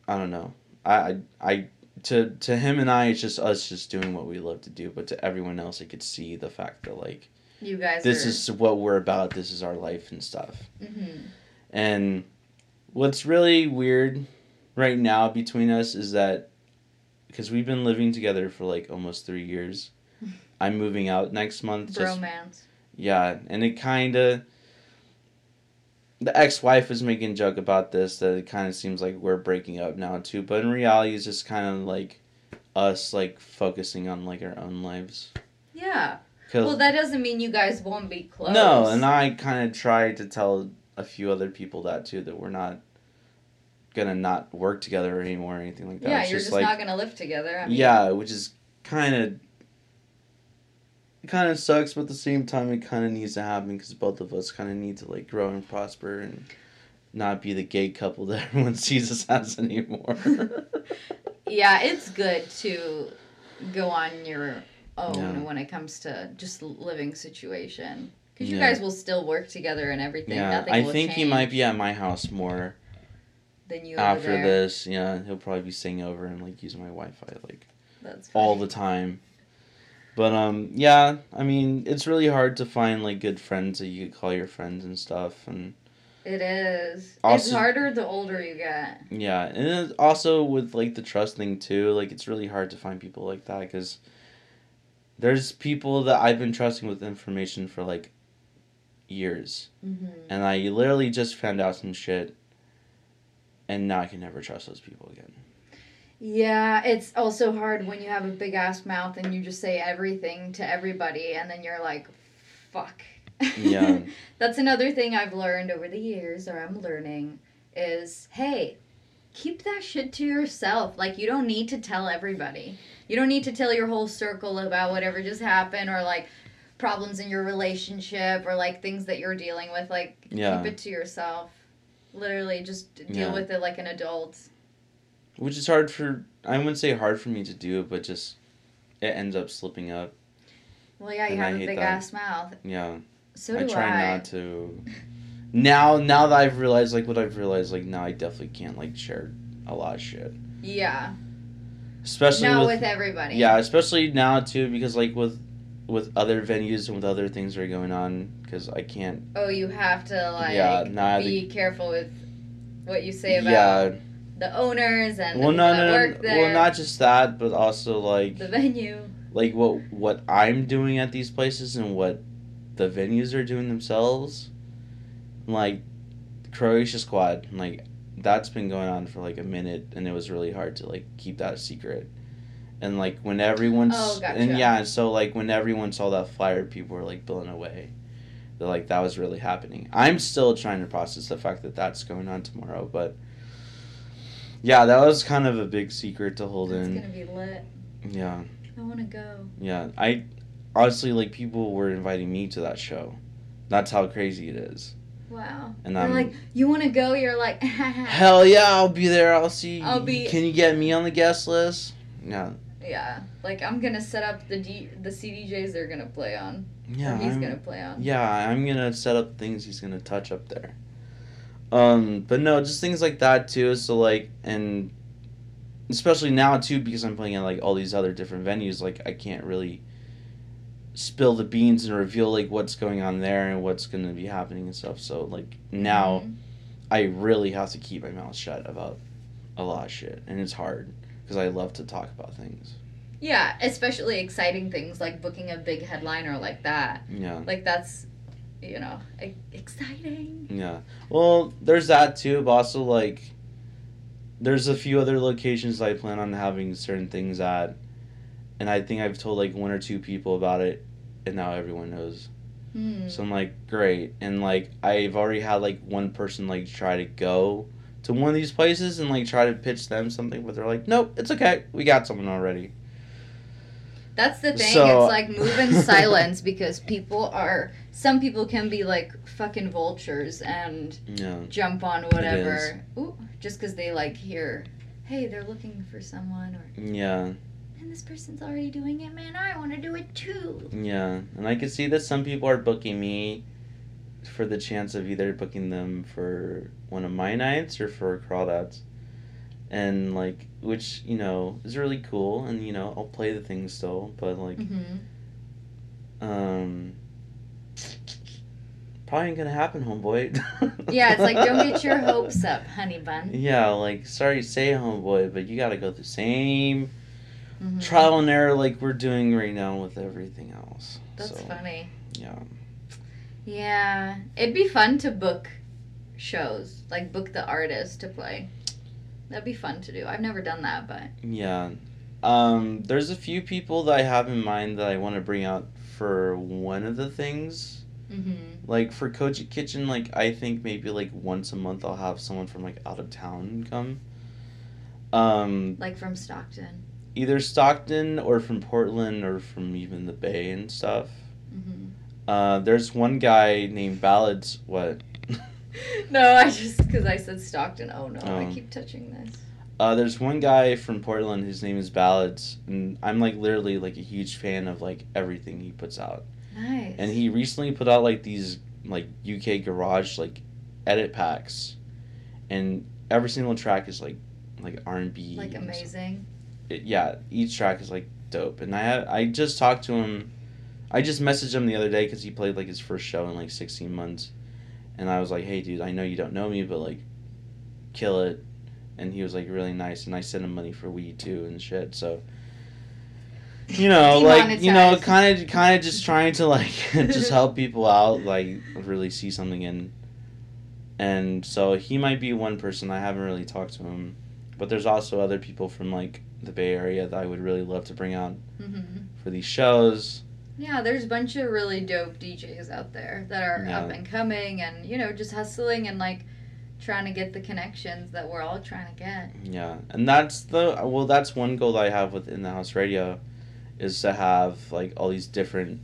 I don't know I I, I to to him and I it's just us just doing what we love to do but to everyone else it could see the fact that like You guys. this are, is what we're about this is our life and stuff Mm-hmm. and What's really weird right now between us is that because we've been living together for like almost three years. <laughs> I'm moving out next month. just- yeah, and it kind of. The ex-wife was making a joke about this that it kind of seems like we're breaking up now too, but in reality, it's just kind of like us like focusing on like our own lives. Yeah. 'Cause- Well, that doesn't mean you guys won't be close. no, and I kind of tried to tell a few other people that too that we're not gonna not work together anymore or anything like that. yeah, It's you're just like not gonna live together. I mean, yeah, which is kind of it kind of sucks, but at the same time, it kind of needs to happen because both of us kind of need to like grow and prosper and not be the gay couple that <laughs> everyone sees us as anymore. <laughs> Yeah, it's good to go on your own Yeah. when it comes to just living situation. Because you Yeah. guys will still work together and everything. yeah, Nothing I think he might be at my house more than you after this. Yeah, he'll probably be staying over and like using my Wi-Fi like That's all the time. But um, yeah, I mean, it's really hard to find like good friends that you could call your friends and stuff, and It is. it's harder the older you get. Yeah, and also with like the trust thing too, like it's really hard to find people like that because there's people that I've been trusting with information for like years, Mm-hmm. and I literally just found out some shit, and now I can never trust those people again. Yeah, it's also hard when you have a big ass mouth and you just say everything to everybody, and then you're like, fuck. Yeah. <laughs> That's another thing I've learned over the years, or I'm learning, is hey, keep that shit to yourself. Like, you don't need to tell everybody. You don't need to tell your whole circle about whatever just happened, or like problems in your relationship, or like things that you're dealing with. Like, Yeah. keep it to yourself. Literally, just deal Yeah. with it like an adult. Which is hard for I wouldn't say hard for me to do, but just it ends up slipping up. Well, yeah, you And I have a big that. ass mouth. Yeah. So I do try I. not to. Now, now that I've realized like what I've realized, like now I definitely can't like share a lot of shit, Yeah. Especially Not with, with everybody. yeah, especially now too because like with with other venues and with other things that are going on because I can't. Oh, you have to like Yeah, nah, be careful with what you say about Yeah, the owners and well, the no, no, work no, there. well, not just that, but also like the venue. like what what I'm doing at these places and what the venues are doing themselves. Like Croatia squad, like that's been going on for like a minute and it was really hard to like keep that a secret. And like when everyone's Oh, gotcha. and yeah, and so like when everyone saw that flyer people were like blown away. They're like that was really happening. I'm still trying to process the fact that that's going on tomorrow, but yeah, that was kind of a big secret to hold It's in. It's gonna be lit. Yeah. I want to go. Yeah, I honestly like people were inviting me to that show. That's how crazy it is. Wow. And I'm like, you want to go? You're like, <laughs> hell yeah, I'll be there. I'll see. I'll be- Can you get me on the guest list? Yeah, yeah. Like I'm gonna set up the D- the CDJs they're gonna play on. yeah. he's I'm- gonna play on. Yeah, I'm gonna set up things he's gonna touch up there. Um, but no, just things like that too. So like, and especially now too because I'm playing at like all these other different venues. Like I can't really spill the beans and reveal like what's going on there and what's gonna be happening and stuff. So like now, Mhm. I really have to keep my mouth shut about a lot of shit, and it's hard because I love to talk about things. Yeah, especially exciting things like booking a big headliner like that. Yeah. Like that's, you know, exciting. Yeah. Well, there's that too, but also like there's a few other locations I plan on having certain things at and I think I've told like one or two people about it and now everyone knows. Hmm. So I'm like, great. And like I've already had like one person like try to go to one of these places and like try to pitch them something, but they're like, Nope, it's okay. We got someone already. That's the thing. So- it's like move in silence because people are. Some people can be like fucking vultures and Yeah. jump on whatever. Ooh, just because they like hear, hey, they're looking for someone, or Yeah. And this person's already doing it, man. I want to do it too. Yeah, and I can see that some people are booking me for the chance of either booking them for one of my nights or for crawl crawdads. And like which, you know, is really cool and you know, I'll play the thing still, but like Mm-hmm. um probably ain't gonna happen, homeboy. <laughs> Yeah, it's like don't get your hopes up, honey bun. Yeah, like sorry to say, homeboy, but you gotta go through the same Mhm. trial and error like we're doing right now with everything else. That's so, funny. Yeah. Yeah, it'd be fun to book shows, like book the artist to play. That'd be fun to do. I've never done that, but Yeah. Um, there's a few people that I have in mind that I want to bring out for one of the things. hmm Like for Koja Kitchen, like I think maybe like once a month I'll have someone from like out of town come. Um, like from Stockton. Either Stockton or from Portland or from even the Bay and stuff. hmm Uh, there's one guy named Ballads. What? <laughs> no, I just because I said Stockton. Oh no, I Oh. keep touching this. Uh, there's one guy from Portland whose name is Ballads, and I'm like literally like a huge fan of like everything he puts out. Nice. And he recently put out like these like UK garage like edit packs, and every single track is like like R and B. like amazing. Yeah, each track is like dope, and I had, I just talked to him. I just messaged him the other day because he played like his first show in like 16 months, and I was like, "Hey, dude, I know you don't know me, but like, kill it." And he was like really nice, and I sent him money for weed too and shit. So, you know, <laughs> like you know, kind of, kind of just trying to like <laughs> <laughs> just help people out, like really see something in. And so he might be one person I haven't really talked to him, but there's also other people from like the Bay Area that I would really love to bring out hmm for these shows. Yeah, there's a bunch of really dope DJs out there that are Yeah. up and coming, and you know, just hustling and like trying to get the connections that we're all trying to get. Yeah, and that's the well, that's one goal that I have with in the house radio, is to have like all these different,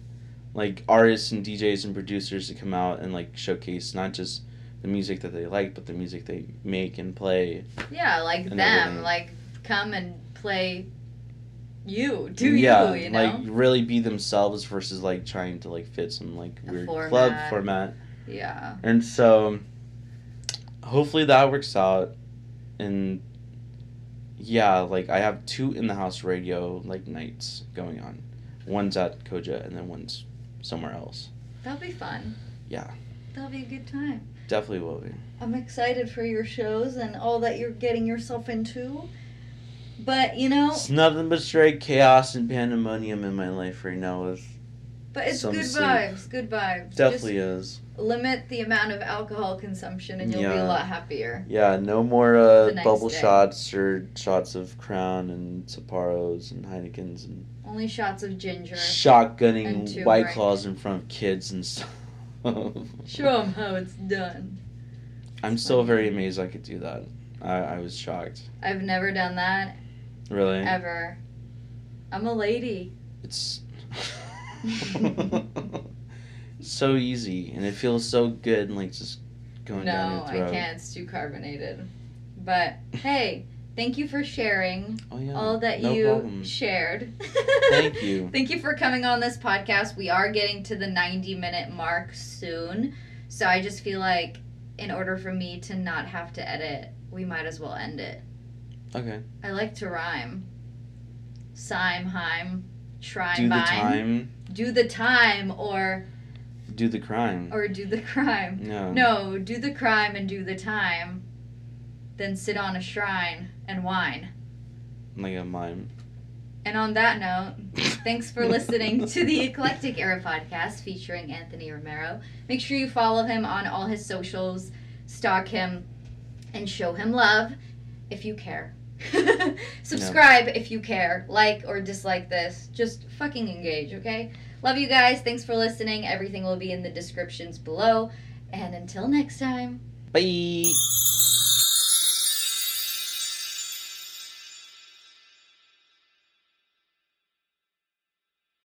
like artists and DJs and producers to come out and like showcase not just the music that they like, but the music they make and play. Yeah, like And them, everything. like come and play you, do yeah, you, you know? like really be themselves versus like trying to like fit some like A weird club format. format. yeah. And so hopefully that works out and yeah, like I have two in the house radio like nights going on. One's at Koja and then one's somewhere else. That'll be fun. Yeah. That'll be a good time. Definitely will be. I'm excited for your shows and all that you're getting yourself into. But, you know, It's nothing but straight chaos and pandemonium in my life right now with but it's good sleep. vibes, good vibes. definitely is. Limit the amount of alcohol consumption and you'll be a lot happier. Yeah, no more uh, bubble day. shots or shots of Crown and Sapporos and Heinekens and Only shots of ginger. And shotgunning White. Claws in front of kids and stuff. Show them how it's done. I'm still very amazed I could do that. I, I was shocked. I've never done that Really? ever. I'm a lady. It's <laughs> so easy and it feels so good and like just going down No, I can't. It's too carbonated. But hey, thank you for sharing Oh yeah. all that no you problem. shared. Thank <laughs> you. Thank you for coming on this podcast. We are getting to the 90 minute mark soon. So I just feel like in order for me to not have to edit, we might as well end it. Okay. I like to rhyme. Sime, heim, shrine, Do the bime. time. Do the time or Do the crime. or do the crime. No. No, do the crime and do the time. Then sit on a shrine and whine. Like a mime. And on that note, <laughs> thanks for listening to the Eclectic Era podcast featuring Anthony Romero. Make sure you follow him on all his socials, stalk him, and show him love if you care. <laughs> Subscribe if you care. Like or dislike this. Just fucking engage, okay? Love you guys. Thanks for listening. Everything will be in the descriptions below. And until next time. Bye.